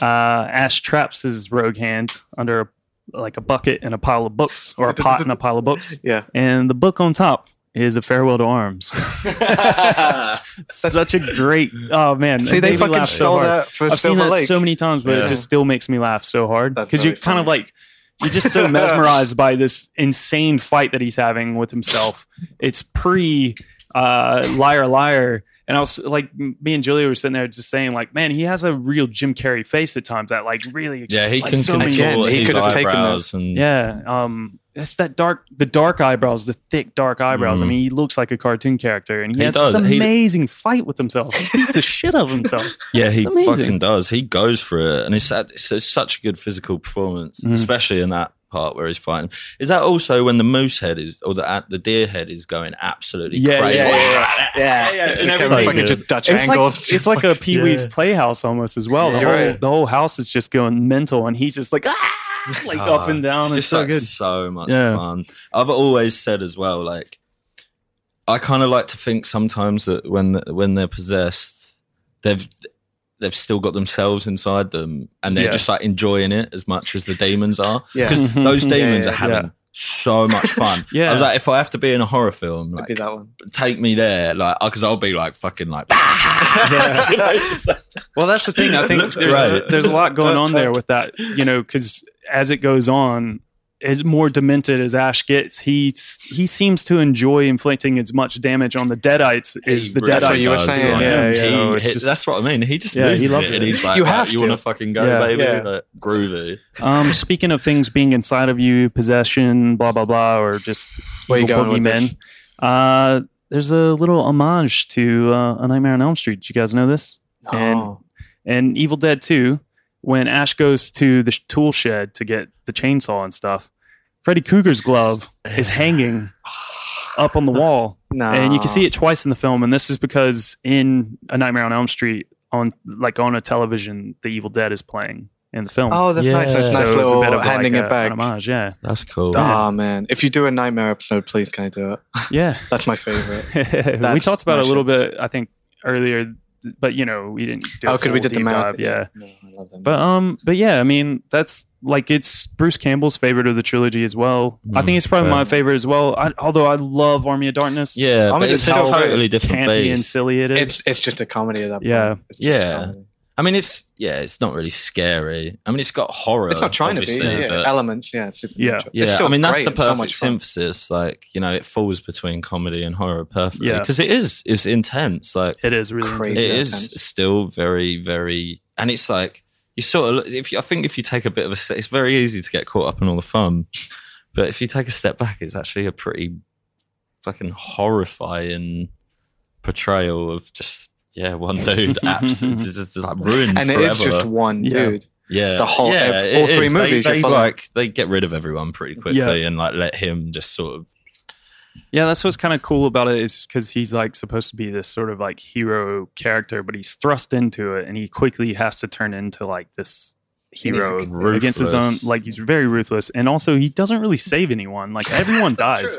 uh, Ash traps his rogue hand under a, like a bucket and a pile of books, or a (laughs) pot and a pile of books, (laughs) Yeah. and the book on top is a farewell to arms. (laughs) Such a great oh man! See, they made fucking laugh so stole hard. that for I've seen that Lake. so many times, but Yeah. it just still makes me laugh so hard That's because you're very kind of like you're just so mesmerized by this insane fight that he's having with himself. It's pre uh, liar liar, and I was like, me and Julia were sitting there just saying, like, man, he has a real Jim Carrey face at times that like really Yeah, he like, can so many- control Again, he his could have taken eyebrows and yeah, um, it's that dark, the dark eyebrows, the thick dark eyebrows. I Mhm. mean, he looks like a cartoon character, and he, He has does. this He- amazing fight with himself. He beats the shit out of himself. (laughs) Yeah, he fucking does. He goes for it, and it's, it's, it's such a good physical performance, Mm. especially in that part where he's fighting. Is that also when the moose head is, or the the deer head is going absolutely Yeah, crazy? (laughs) yeah, yeah, yeah. yeah, And it's everything so fucking good. Dutch It's angle. like it's like a (laughs) Pee Wee's Playhouse almost as well. The You're whole right. the whole house is just going mental, and he's just like ah, like Oh, up and down. It's, just so like good. so much Yeah. fun. I've always said as well, like I kind of like to think sometimes that when when they're possessed, they've they've still got themselves inside them, and they're Yeah. just like enjoying it as much as the demons are. Yeah. because (laughs) those demons yeah, are having. yeah. So much fun. (laughs) Yeah. I was like, if I have to be in a horror film, It'd like, be that one. take me there, like, uh, because I'll be like fucking like, (laughs) you know, like, Well, that's the thing. I think there's great. there's a lot going on there with that. You know, because as it goes on, as more demented as Ash gets, he he seems to enjoy inflicting as much damage on the Deadites as He the really Deadites you were do does, saying, on yeah, him. yeah. He So just- that's what I mean. He just Yeah, he loves it, and it. he's like, You "Right, have you to. want to fucking go, Yeah. baby, Yeah. like, groovy." Um, (laughs) speaking of things being inside of you, possession, blah blah blah, or just Where you going with boogeymen. Uh, there's a little homage to uh, A Nightmare on Elm Street. Did you guys know this? And Oh. and Evil Dead 2, when Ash goes to the sh- tool shed to get the chainsaw and stuff, Freddy Krueger's glove (sighs) is hanging up on the wall, (sighs) No. and you can see it twice in the film. And this is because in A Nightmare on Elm Street, on like on a television, the Evil Dead is playing in the film. Oh, that's nice. Yeah. That's so nice it's a little bit of handing like it a, back. an homage. Yeah, That's cool. Ah man, if you do a nightmare episode, please can I do it? yeah. (laughs) That's my favorite. (laughs) we talked about it a little bit, I think, earlier, but you know, we didn't. Do a oh, because we did the deep marathon. dive, Yeah. No, I love them. But um, but yeah, I mean, that's like it's Bruce Campbell's favorite of the trilogy as well. I think Mm, it's probably fair. my favorite as well. I, although I love Army of Darkness. Yeah, I but it's, it's a totally different campy and silly it is. it's it's just a comedy at that point. Yeah. It's just a Yeah. I mean, it's yeah, it's not really scary. I mean, it's got horror. It's not trying to be. obviously, Yeah, elements. Yeah. Yeah. Yeah, I mean that's the and so perfect synthesis. Like you know, it falls between comedy and horror perfectly Yeah. because it is it's intense. Like it is really Crazy. intense. it Yeah, is intense. still very very, and it's like you sort of if you, I think if you take a bit of a step, it's very easy to get caught up in all the fun, but if you take a step back, it's actually a pretty fucking horrifying portrayal of just yeah one dude absence (laughs) is just, just like ruined And it forever. is just one Yeah. dude. Yeah, The whole- yeah, ev- all three is. Movies, They, you're like they get rid of everyone pretty quickly and like let him just sort of. Yeah, that's what's kind of cool about it is because he's like supposed to be this sort of like hero character, but he's thrust into it, and he quickly has to turn into like this hero Yeah, against his own. ruthless. Like he's very ruthless, and also he doesn't really save anyone. Like everyone (laughs) dies.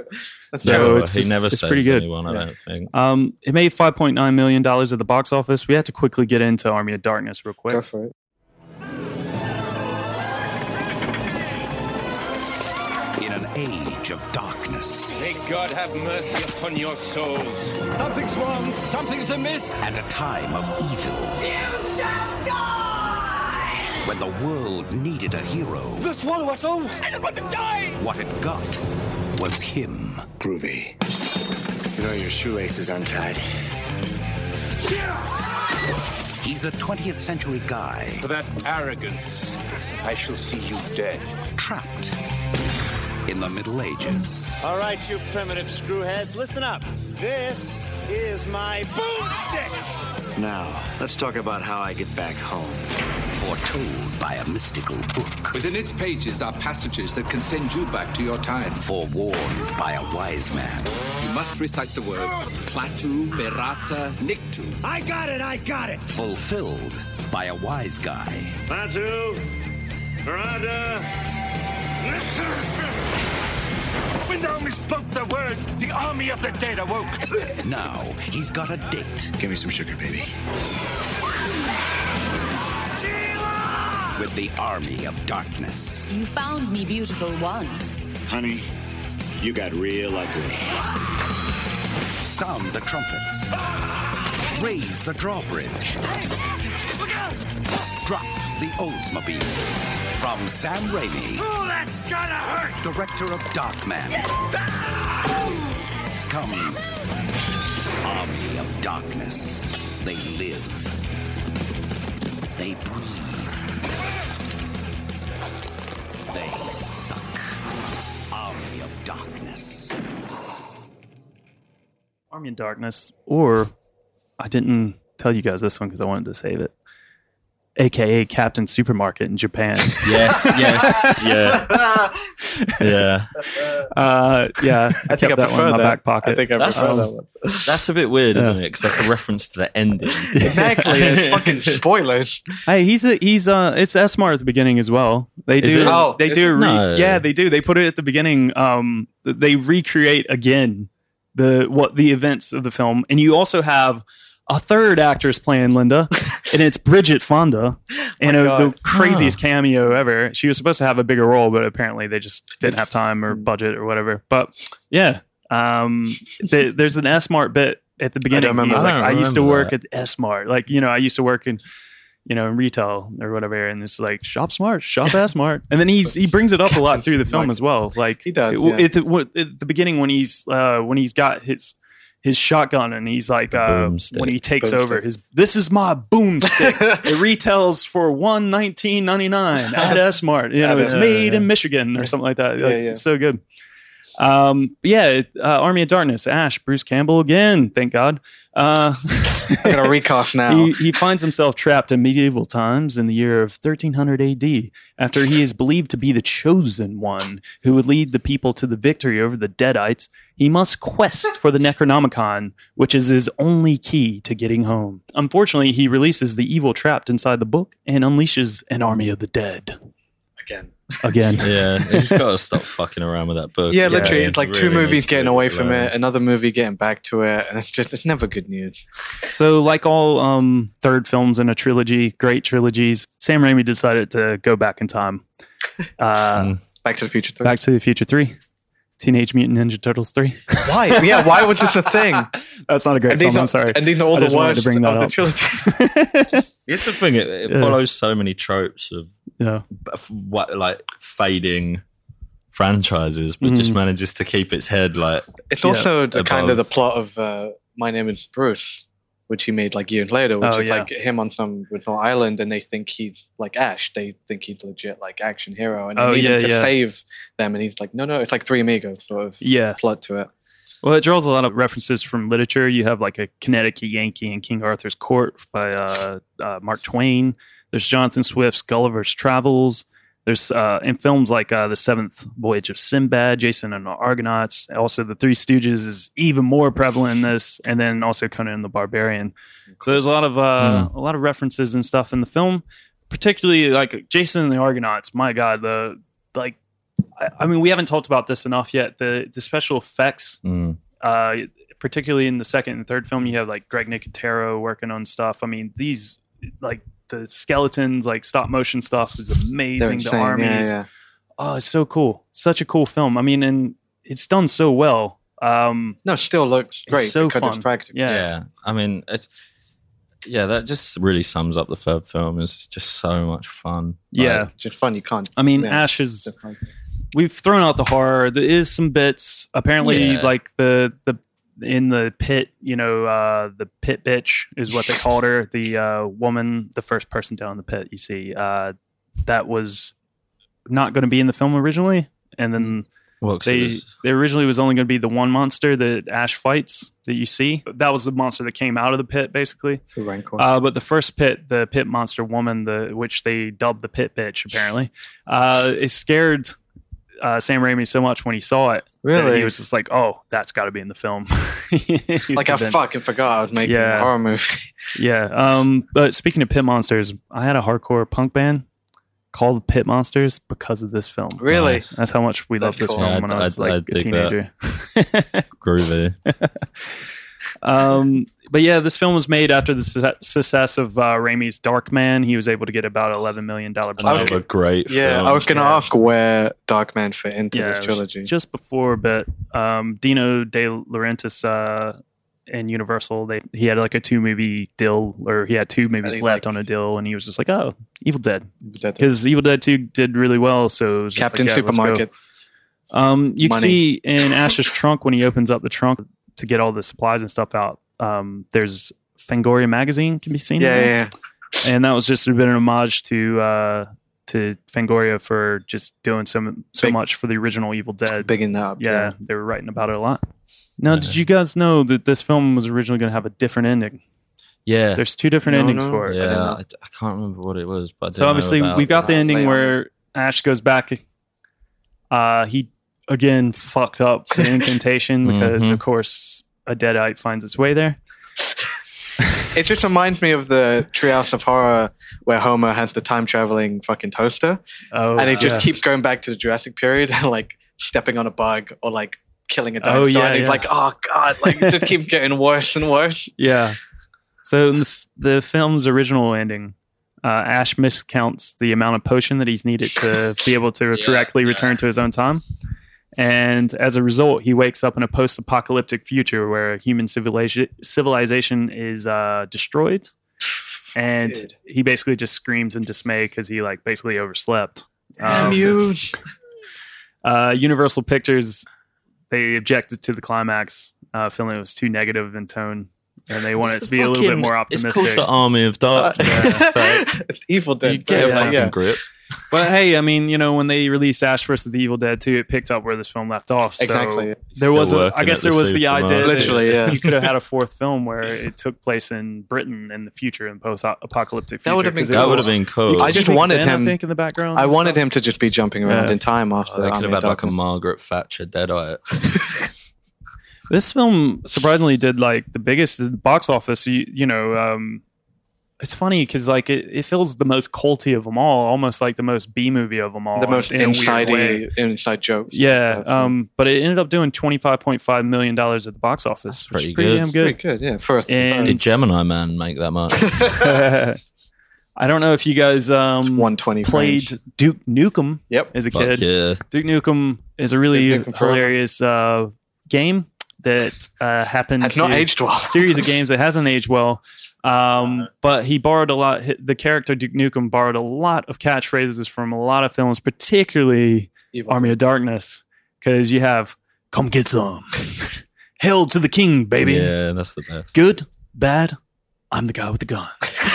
That's So no, it's he just- never it's saves pretty good. anyone. I Yeah. don't think. Um, it made five point nine million dollars at the box office. We have to quickly get into Army of Darkness real quick. Go for it. In an age of darkness May God have mercy upon your souls. Something's wrong. Something's amiss. and a time of evil, You shall die! When the world needed a hero, The swallow our souls. I don't to die. what it got was him. Groovy. You know your shoelace is untied. He's a 20th century guy. For that arrogance, I shall see you dead. Trapped in the Middle Ages. All right, you primitive screwheads, listen up. This is my boomstick. Now, let's talk about how I get back home. Foretold by a mystical book. Within its pages are passages that can send you back to your time. Forewarned by a wise man. You must recite the words Klaatu, Barada, Nikto. I got it, I got it. Fulfilled by a wise guy. Batu, Barada. When thou misspoke the words, the army of the dead awoke. Now, he's got a date. Give me some sugar, baby. With the army of darkness. You found me beautiful once. Honey, you got real ugly. Sound the trumpets. Raise the drawbridge. Drop the Oldsmobile. From Sam Raimi. Oh, that's gonna hurt! Director of Darkman. Comes Army of Darkness. They live. They breathe. They suck. Army of Darkness. Army of Darkness, or I didn't tell you guys this one because I wanted to save it. AKA Captain Supermarket in Japan. (laughs) Yes, yes, yeah, (laughs) yeah. Uh, yeah, I think I kept that one in my that. back pocket. I think I That's- prefer that (laughs) one. That's a bit weird, Yeah. isn't it? Because that's a reference to the ending. Exactly. It's fucking spoilers. Hey, he's a, he's uh it's S Smart at the beginning as well. They Is do it? Oh, they is do it? re- No. yeah they do they put it at the beginning. Um, they recreate again the what the events of the film, and you also have a third actress playing Linda, and it's Bridget Fonda, (gasps) and a, the craziest cameo ever. She was supposed to have a bigger role, but apparently they just didn't have time or budget or whatever. But yeah, um, the, there's an S Mart bit at the beginning. remember He's like, I I used to work that. at S Mart. Like you know, I used to work in you know, in retail or whatever, and it's like shop smart, shop as (laughs) smart, and then he's he brings it up a lot through the film as well. Like He does, it- yeah. at, the, at the beginning when he's uh, when he's got his his shotgun and he's like uh, when he takes Boomstick. over his this is my boomstick. (laughs) it retails for one nineteen ninety nine (laughs) at S Mart. You know, it's S- made in Michigan or something like that. Yeah, Like, yeah. It's so good. Um, yeah, uh, Army of Darkness, Ash, Bruce Campbell again. Thank God. Uh, (laughs) I got a recast (laughs) now. he, he finds himself trapped in medieval times in the year of 1300 AD after he is believed to be the chosen one who would lead the people to the victory over the Deadites. He must quest for the Necronomicon, which is his only key to getting home. Unfortunately, he releases the evil trapped inside the book and unleashes an army of the dead Again. Again. Yeah, you just got to stop fucking around with that book. Yeah, literally, it it's like two movies getting away from alone. it, another movie getting back to it, and it's just it's never good news. So, like all um, third films in a trilogy, great trilogies, Sam Raimi decided to go back in time. (laughs) Uh, Mm. Back to the Future Three. Back to the Future 3. Teenage Mutant Ninja Turtles 3. Why? Yeah, why was this a thing? (laughs) That's not a great And film. are- I'm sorry. and these are all the just wanted to worst bring that of the trilogy. (laughs) It's the thing; it, it Yeah. follows so many tropes of Yeah. what like fading franchises, but just Mhm. manages to keep its head like It's also the kind of the plot of uh, My Name is Bruce, which he made like years later, which Oh, is yeah. like him on some remote island, and they think he's like Ash. They think he's legit like action hero, and they Oh, need yeah, him to yeah. save them, and he's like, no, no, it's like Three Amigos sort of Yeah. plot to it. Well, it draws a lot of references from literature. You have like a Connecticut Yankee in King Arthur's Court by uh, uh, Mark Twain. There's Jonathan Swift's Gulliver's Travels. There's uh, in films like uh, The Seventh Voyage of Sinbad, Jason and the Argonauts. Also, The Three Stooges is even more prevalent in this, and then also Conan the Barbarian. So there's a lot of uh, a lot of references and stuff in the film, particularly like Jason and the Argonauts. My God, the like, I, I mean, we haven't talked about this enough yet. The the special effects mm, uh, particularly in the second and third film, you have like Greg Nicotero working on stuff. I mean, these like the skeletons, like stop motion stuff is amazing. The insane, yeah, armies, yeah. oh, it's so cool. Such a cool film. I mean, and it's done so well. Um, No, it still looks It's great so because fun. it's practical. yeah. yeah. I mean, it's yeah, that just really sums up the third film. It's just so much fun. Yeah. Like, just fun. You can't. I mean, yeah, Ash is. it's. We've thrown out the horror. There is some bits. Apparently, Yeah. like the the in the pit, you know, uh, the pit bitch is what they called her. The uh, woman, the first person down in the pit. You see, uh, that was not going to be in the film originally, and then Well, 'cause it they they originally was only going to be the one monster that Ash fights that you see. That was the monster that came out of the pit, basically. The Rancor. Uh, but the first pit, the pit monster woman, the which they dubbed the pit bitch, apparently, uh, it scared uh, Sam Raimi so much when he saw it. that Really? he was just like, "Oh, that's got to be in the film." (laughs) He's like I fucking forgot I was making Yeah. a horror movie. (laughs) Yeah. Um. But speaking of pit monsters, I had a hardcore punk band called the Pit Monsters because of this film. Really? Nice. That's how much we love this cool. film Yeah, when I- I was I- I like a teenager. (laughs) groovy. um, but yeah, this film was made after the su- success of uh, Raimi's Darkman. He was able to get about eleven million dollar budget. Another great. yeah, film. I was gonna Yeah. ask where Darkman fit into Yeah, this trilogy. just before, but um, Dino De Laurentiis uh, and Universal, they he had like a two movie deal, or he had two movies left like- on a deal, and he was just like, "Oh, Evil Dead," because Evil Dead Two did really well. So it was just Captain like, yeah. Supermarket. Um, you can Money. see in Ash's trunk when he opens up the trunk to get all the supplies and stuff out. Um, there's Fangoria magazine can be seen. Yeah, yeah, yeah. and that was just a bit of an homage to uh, to Fangoria for just doing so so Big- much for the original Evil Dead. Bigging that up. yeah, they were writing about it a lot. Now, did you guys know that this film was originally going to have a different ending? Yeah. There's two different No, endings no. for it. Yeah, I, I can't remember what it was, but I So obviously, about we got the ending Lay on where Ash goes back. Uh, he again fucked up the incantation (laughs) because, Mhm. of course, a deadite finds its way there. (laughs) It just reminds me of the Treehouse of Horror where Homer has the time traveling fucking toaster, Oh, and he just yeah. keeps going back to the Jurassic period and (laughs) like stepping on a bug or like killing a Oh, dinosaur. yeah, and he's yeah. like, oh god, like it just keeps getting worse and worse. (laughs) Yeah. So in the, f- the film's original ending, uh, Ash miscounts the amount of potion that he's needed to be able to Yeah, correctly yeah. return to his own time. And as a result, he wakes up in a post apocalyptic future where human civilization, civilization is uh, destroyed. And Dude. he basically just screams in dismay because he like basically overslept. Damn Um, you! (laughs) uh, Universal Pictures they objected to the climax, uh, feeling it was too negative in tone, and they wanted it to the be a little bit fucking- more It's optimistic. called the Army of Darkness. (laughs) so Evil you Dead. get a yeah, fucking yeah. grip. But hey, I mean, you know, when they released Ash vs. the Evil Dead 2, it picked up where this film left off. So Exactly. There was, Still a, I guess there was the supermarket. idea that Literally, yeah. you could have had a fourth film where it took place in Britain in the future, in post-apocalyptic future. That would have been 'cause it cool. That would have been cool. I just wanted Ben, him- I think, in the background. I wanted stuff. him to just be jumping around Yeah. in time after Oh, they the could Army have of had like a Margaret Thatcher Deadite. (laughs) This film surprisingly did like the biggest the box office. You, you know, um, it's funny because like it, it feels the most culty of them all, almost like the most B movie of them all. the most in a weird way. inside inside jokes. Yeah, um, but it ended up doing twenty five point five million dollars at the box office. which is pretty pretty good. damn pretty good. good. Yeah, first. And- Did Gemini Man make that much? (laughs) (laughs) I don't know if you guys um, one twenty played Duke Nukem Yep. as a Fuck kid. yeah. Duke Nukem is a really Duke Nukem Forever. hilarious uh, game that uh, happened. Has not to- aged well. series of games that hasn't aged well. Um, but he borrowed a lot. The character Duke Nukem borrowed a lot of catchphrases from a lot of films, particularly Evil Army of Darkness, because you have "Come get some," (laughs) "Hail to the King, baby," Yeah, that's the best. "Good, bad, I'm the guy with the gun."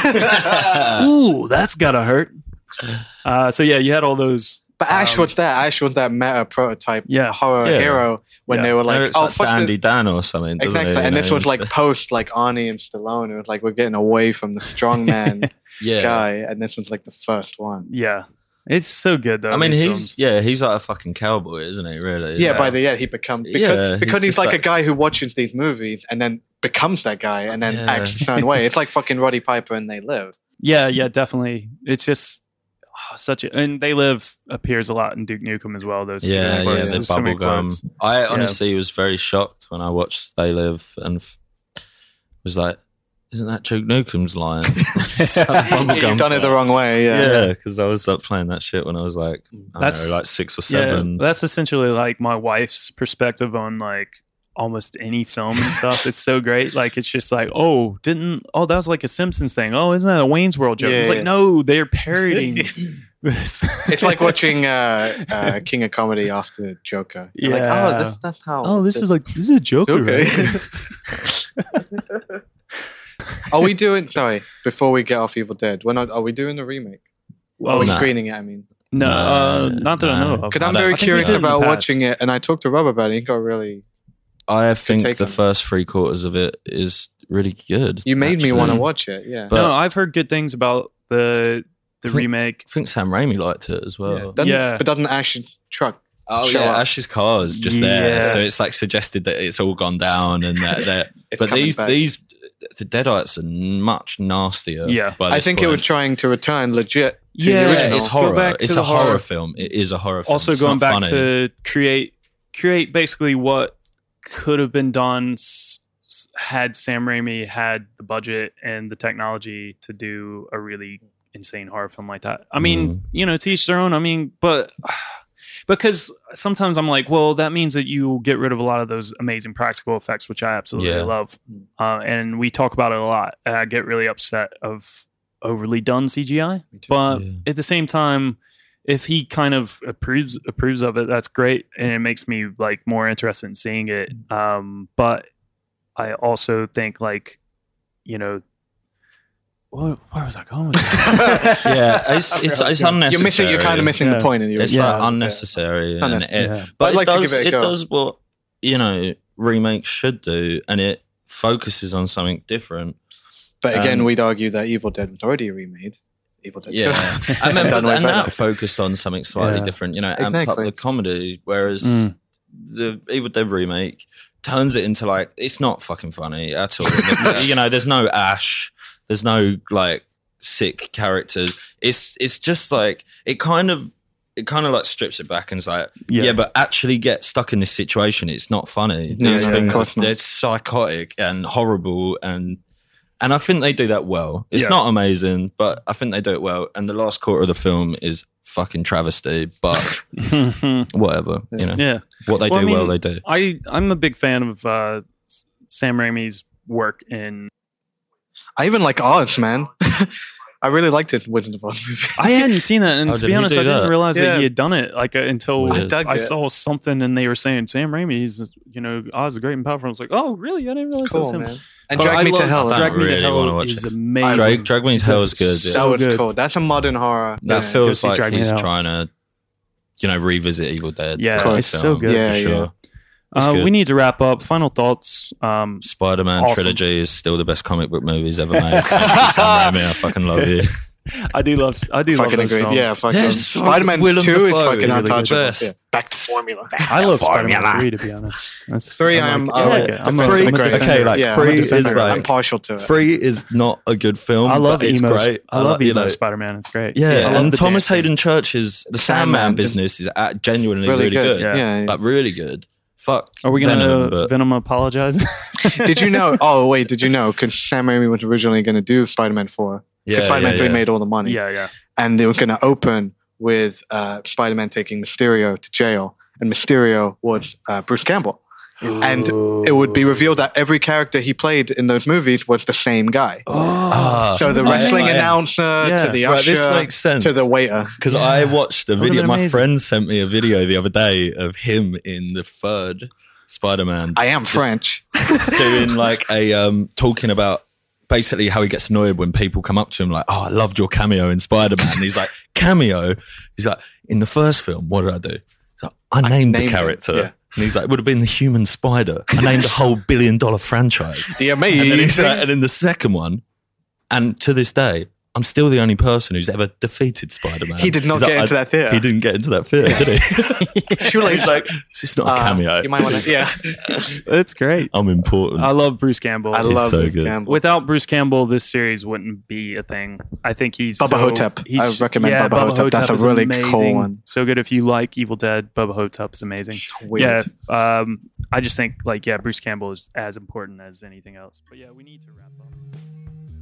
Dead. (laughs) Ooh, that's gotta hurt. Uh, so yeah, you had all those. But Ash Um, was that. Ash was that meta prototype Yeah. horror Yeah. hero when Yeah. they were Like, like, it's "Oh like fuck Dandy this." Dan or something. Exactly, it? and You this was like post like Arnie and Stallone. It was like we're getting away from the strongman (laughs) yeah. guy, and this was like the first one. Yeah, it's so good though. I mean, he's films. yeah, he's like a fucking cowboy, isn't he? Really? Yeah, by the end he becomes because, Yeah, he's because he's just like, a guy who watches these movies and then becomes that guy and then Yeah. acts a certain way. It's like fucking Roddy Piper and They Live. Yeah, yeah, definitely. It's just oh, such a and they live appears a lot in Duke Nukem as well. Those yeah, those yeah, quotes. the There's so bubble gum. I honestly was very shocked when I watched They Live and f- was like, "Isn't that Duke Nukem's line?" (laughs) It's (laughs) You've gum done it the wrong way. Yeah. Yeah, because I was up playing that shit when I was like, I don't That's- know, like six or Yeah, seven. that's essentially like my wife's perspective on like almost any film and stuff. It's so great. Like it's just like, oh, didn't oh that was like a Simpsons thing. Oh, isn't that a Wayne's World joke? Yeah, it's like, no, they're parodying (laughs) this. It's like watching uh, (laughs) uh, King of Comedy after Joker. You're Like, Yeah. oh, that's, that's how. Oh, this is like this is a Joker, Okay. right? (laughs) Are we doing? Sorry, before we get off Evil Dead, we're not. Are we doing the remake? Well, are we no. screening it? I mean, No, uh, not that I know of. because I'm very think curious did in the about watching it, and I talked to Rob about it. He got really. I think the on first three quarters of it is really good. You made me want to watch it. Yeah, But- no, I've heard good things about the the Think- remake. I think Sam Raimi liked it as well. yeah. Doesn't, Yeah. but doesn't Ash's truck? Oh show yeah, up? Ash's car is just there, so it's like suggested that it's all gone down and that. that (laughs) but these back. these the Deadites are much nastier. Yeah. by I this think it was trying to return legit to Yeah, the original. it's horror. back It's a horror, horror. film. It is a horror film. Also It's going not back funny. to create create basically what could have been done had Sam Raimi had the budget and the technology to do a really insane horror film like that. I mean, Mm. you know, to each their own. I mean, but (sighs) because sometimes I'm like, well, that means that you get rid of a lot of those amazing practical effects, which I absolutely Yeah. love. Uh, and we talk about it a lot. And I get really upset of overly done CGI. But Yeah. at the same time, if he kind of approves approves of it, that's great, and it makes me like more interested in seeing it. Um, but I also think like, you know, where, where was I going? With that? (laughs) yeah, (laughs) it's it's, it's unnecessary. You're missing. You're kind of missing Yeah. the point. In the It's original. like unnecessary, and Unnecessary. it, Yeah. but I'd like it to does, give it a go. does what you know remakes should do, and it focuses on something different. But again, Um, we'd argue that Evil Dead was already remade. Evil Dead. Yeah, I mean, Done but, way and that focused on something slightly Yeah. different. You know, amped up the comedy, whereas Mm. the Evil Dead remake turns it into like it's not fucking funny at all. (laughs) you know, there's no Ash, there's no like sick characters. It's it's just like it kind of it kind of like strips it back and is like Yeah. yeah. but actually get stuck in this situation. It's not funny. These no, of things course not. they're psychotic and horrible and. And I think they do that well. It's Yeah. not amazing, but I think they do it well. And the last quarter of the film is fucking travesty, but (laughs) whatever. You know, yeah. what they Well, I do well, they do. I I'm a big fan of uh, Sam Raimi's work in. I even like Oz, man. (laughs) I really liked it. Wizard of Oz movie. I hadn't seen that, and Oh, to did be he honest, do I didn't that? realize that Yeah. he had done it. Like uh, until I I, dug it. saw something, and they were saying Sam Raimi's, you know, Oz is great and powerful. I was like, oh, really? I didn't realize that was cool, him. man. And But Drag I Me to love Hell. Don't Drag Me to really Hell wanna watch is it. amazing. Drag, Drag Me to Hell is good. so yeah. that was good. cool. That's a modern horror. That Yeah. feels Go see like Drag Me he's to Hell. trying to, you know, revisit Evil Dead. Yeah, type it's so film, good. Yeah, for yeah. sure. It's Uh, we need to wrap up. Final thoughts. Um, Spider Man Awesome. trilogy is still the best comic book movies ever made. (laughs) Thank you, Sam Raimi. I fucking love you. (laughs) I do love. I do fucking love those agree. films. Yeah, fucking Yes, so Spider-Man Willem 2 is fucking the untouchable. best. Yeah. Back to formula. I love Spider-Man three. To be honest, That's, Three, I I'm- like, I I like like it. it. I'm Three I'm a is great. defender. Okay, like Yeah, three is defender. like I'm partial to it. Three is not a good film. I love but it's emo. great. I love like, you emo know, Spider-Man. It's great. Yeah, I love and Thomas dancing. Haden Church's The Sandman Sandman business is genuinely Really really, good. good. Yeah, yeah. Like really good. Fuck. Are we gonna Venom, Venom, apologize? (laughs) Did you know? Oh wait, did you know? Because Sam Raimi was originally going to do Spider-Man Four. Because Yeah, Spider-Man yeah, Three yeah. made all the money, yeah, yeah. and they were going to open with uh, Spider-Man taking Mysterio to jail, and Mysterio was uh, Bruce Campbell. And it would be revealed that every character he played in those movies was the same guy. Ah. So the Oh, wrestling yeah. announcer Yeah. to the Right, usher this makes sense. to the waiter. Because I watched a video. My friend sent me a video the other day of him in the third Spider-Man. I am French. (laughs) doing like a um talking about basically how he gets annoyed when people come up to him like, "Oh, I loved your cameo in Spider-Man." And he's like, "Cameo?" He's like, "In the first film, what did I do?" He's like, "I named, named the him, character." And he's like, "It would have been the Human Spider." I named a whole billion-dollar franchise. The amazing. And then he's like, and in the second one, and to this day, I'm still the only person who's ever defeated Spider-Man. He did not He's like, get into I- that theater. He didn't get into that theater, did he? (laughs) Surely- he's like, "It's not a Uh, cameo." You might want to. (laughs) Yeah, It's great. I'm important. I love Bruce Campbell. I He's love so Bruce good. Campbell. Without Bruce Campbell, this series wouldn't be a thing. I think he's Bubba so, Ho-Tep. he's- I recommend yeah, Bubba Ho-Tep. That's a is really cool one. So good if you like Evil Dead. Bubba Ho-Tep is amazing. Weird. Yeah, um, I just think like yeah, Bruce Campbell is as important as anything else. But yeah, we need to wrap up.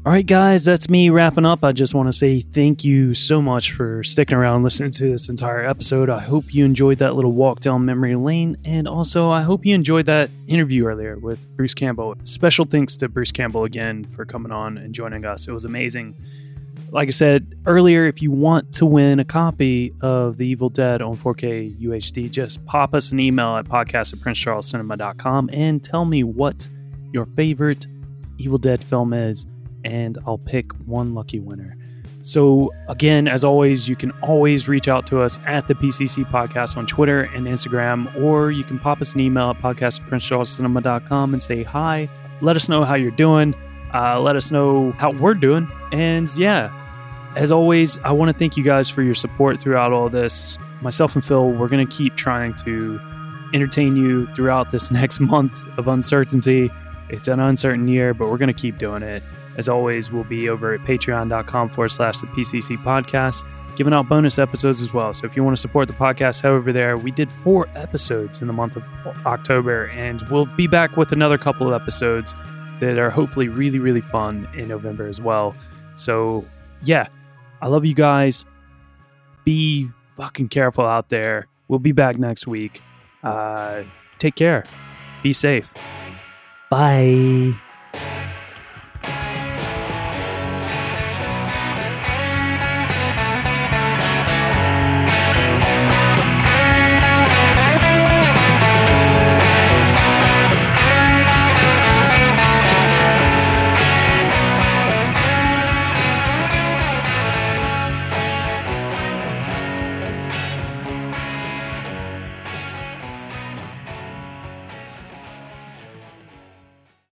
All right, guys, that's me wrapping up. I just want to say thank you so much for sticking around listening to this entire episode. I hope you enjoyed that little walk down memory lane. And also, I hope you enjoyed that interview earlier with Bruce Campbell. Special thanks to Bruce Campbell again for coming on and joining us. It was amazing. Like I said earlier, if you want to win a copy of The Evil Dead on 4K UHD, just pop us an email at podcast at princecharlescinema.com and tell me what your favorite Evil Dead film is and I'll pick one lucky winner. So, again, as always, you can always reach out to us at the PCC Podcast on Twitter and Instagram, or you can pop us an email at podcast and say hi. Let us know how you're doing. Uh, let us know how we're doing. And yeah, as always, I want to thank you guys for your support throughout all this. Myself and Phil, we're going to keep trying to entertain you throughout this (laughs) next month of uncertainty. It's an uncertain year, but we're going to keep doing it. As always, we'll be over at patreon.com forward slash the PCC podcast, giving out bonus episodes as well. So if you want to support the podcast, head over there. We did four episodes in the month of October, and we'll be back with another couple of episodes that are hopefully really, really fun in November as well. So, yeah, I love you guys. Be fucking careful out there. We'll be back next week. Uh, take care. Be safe. Bye.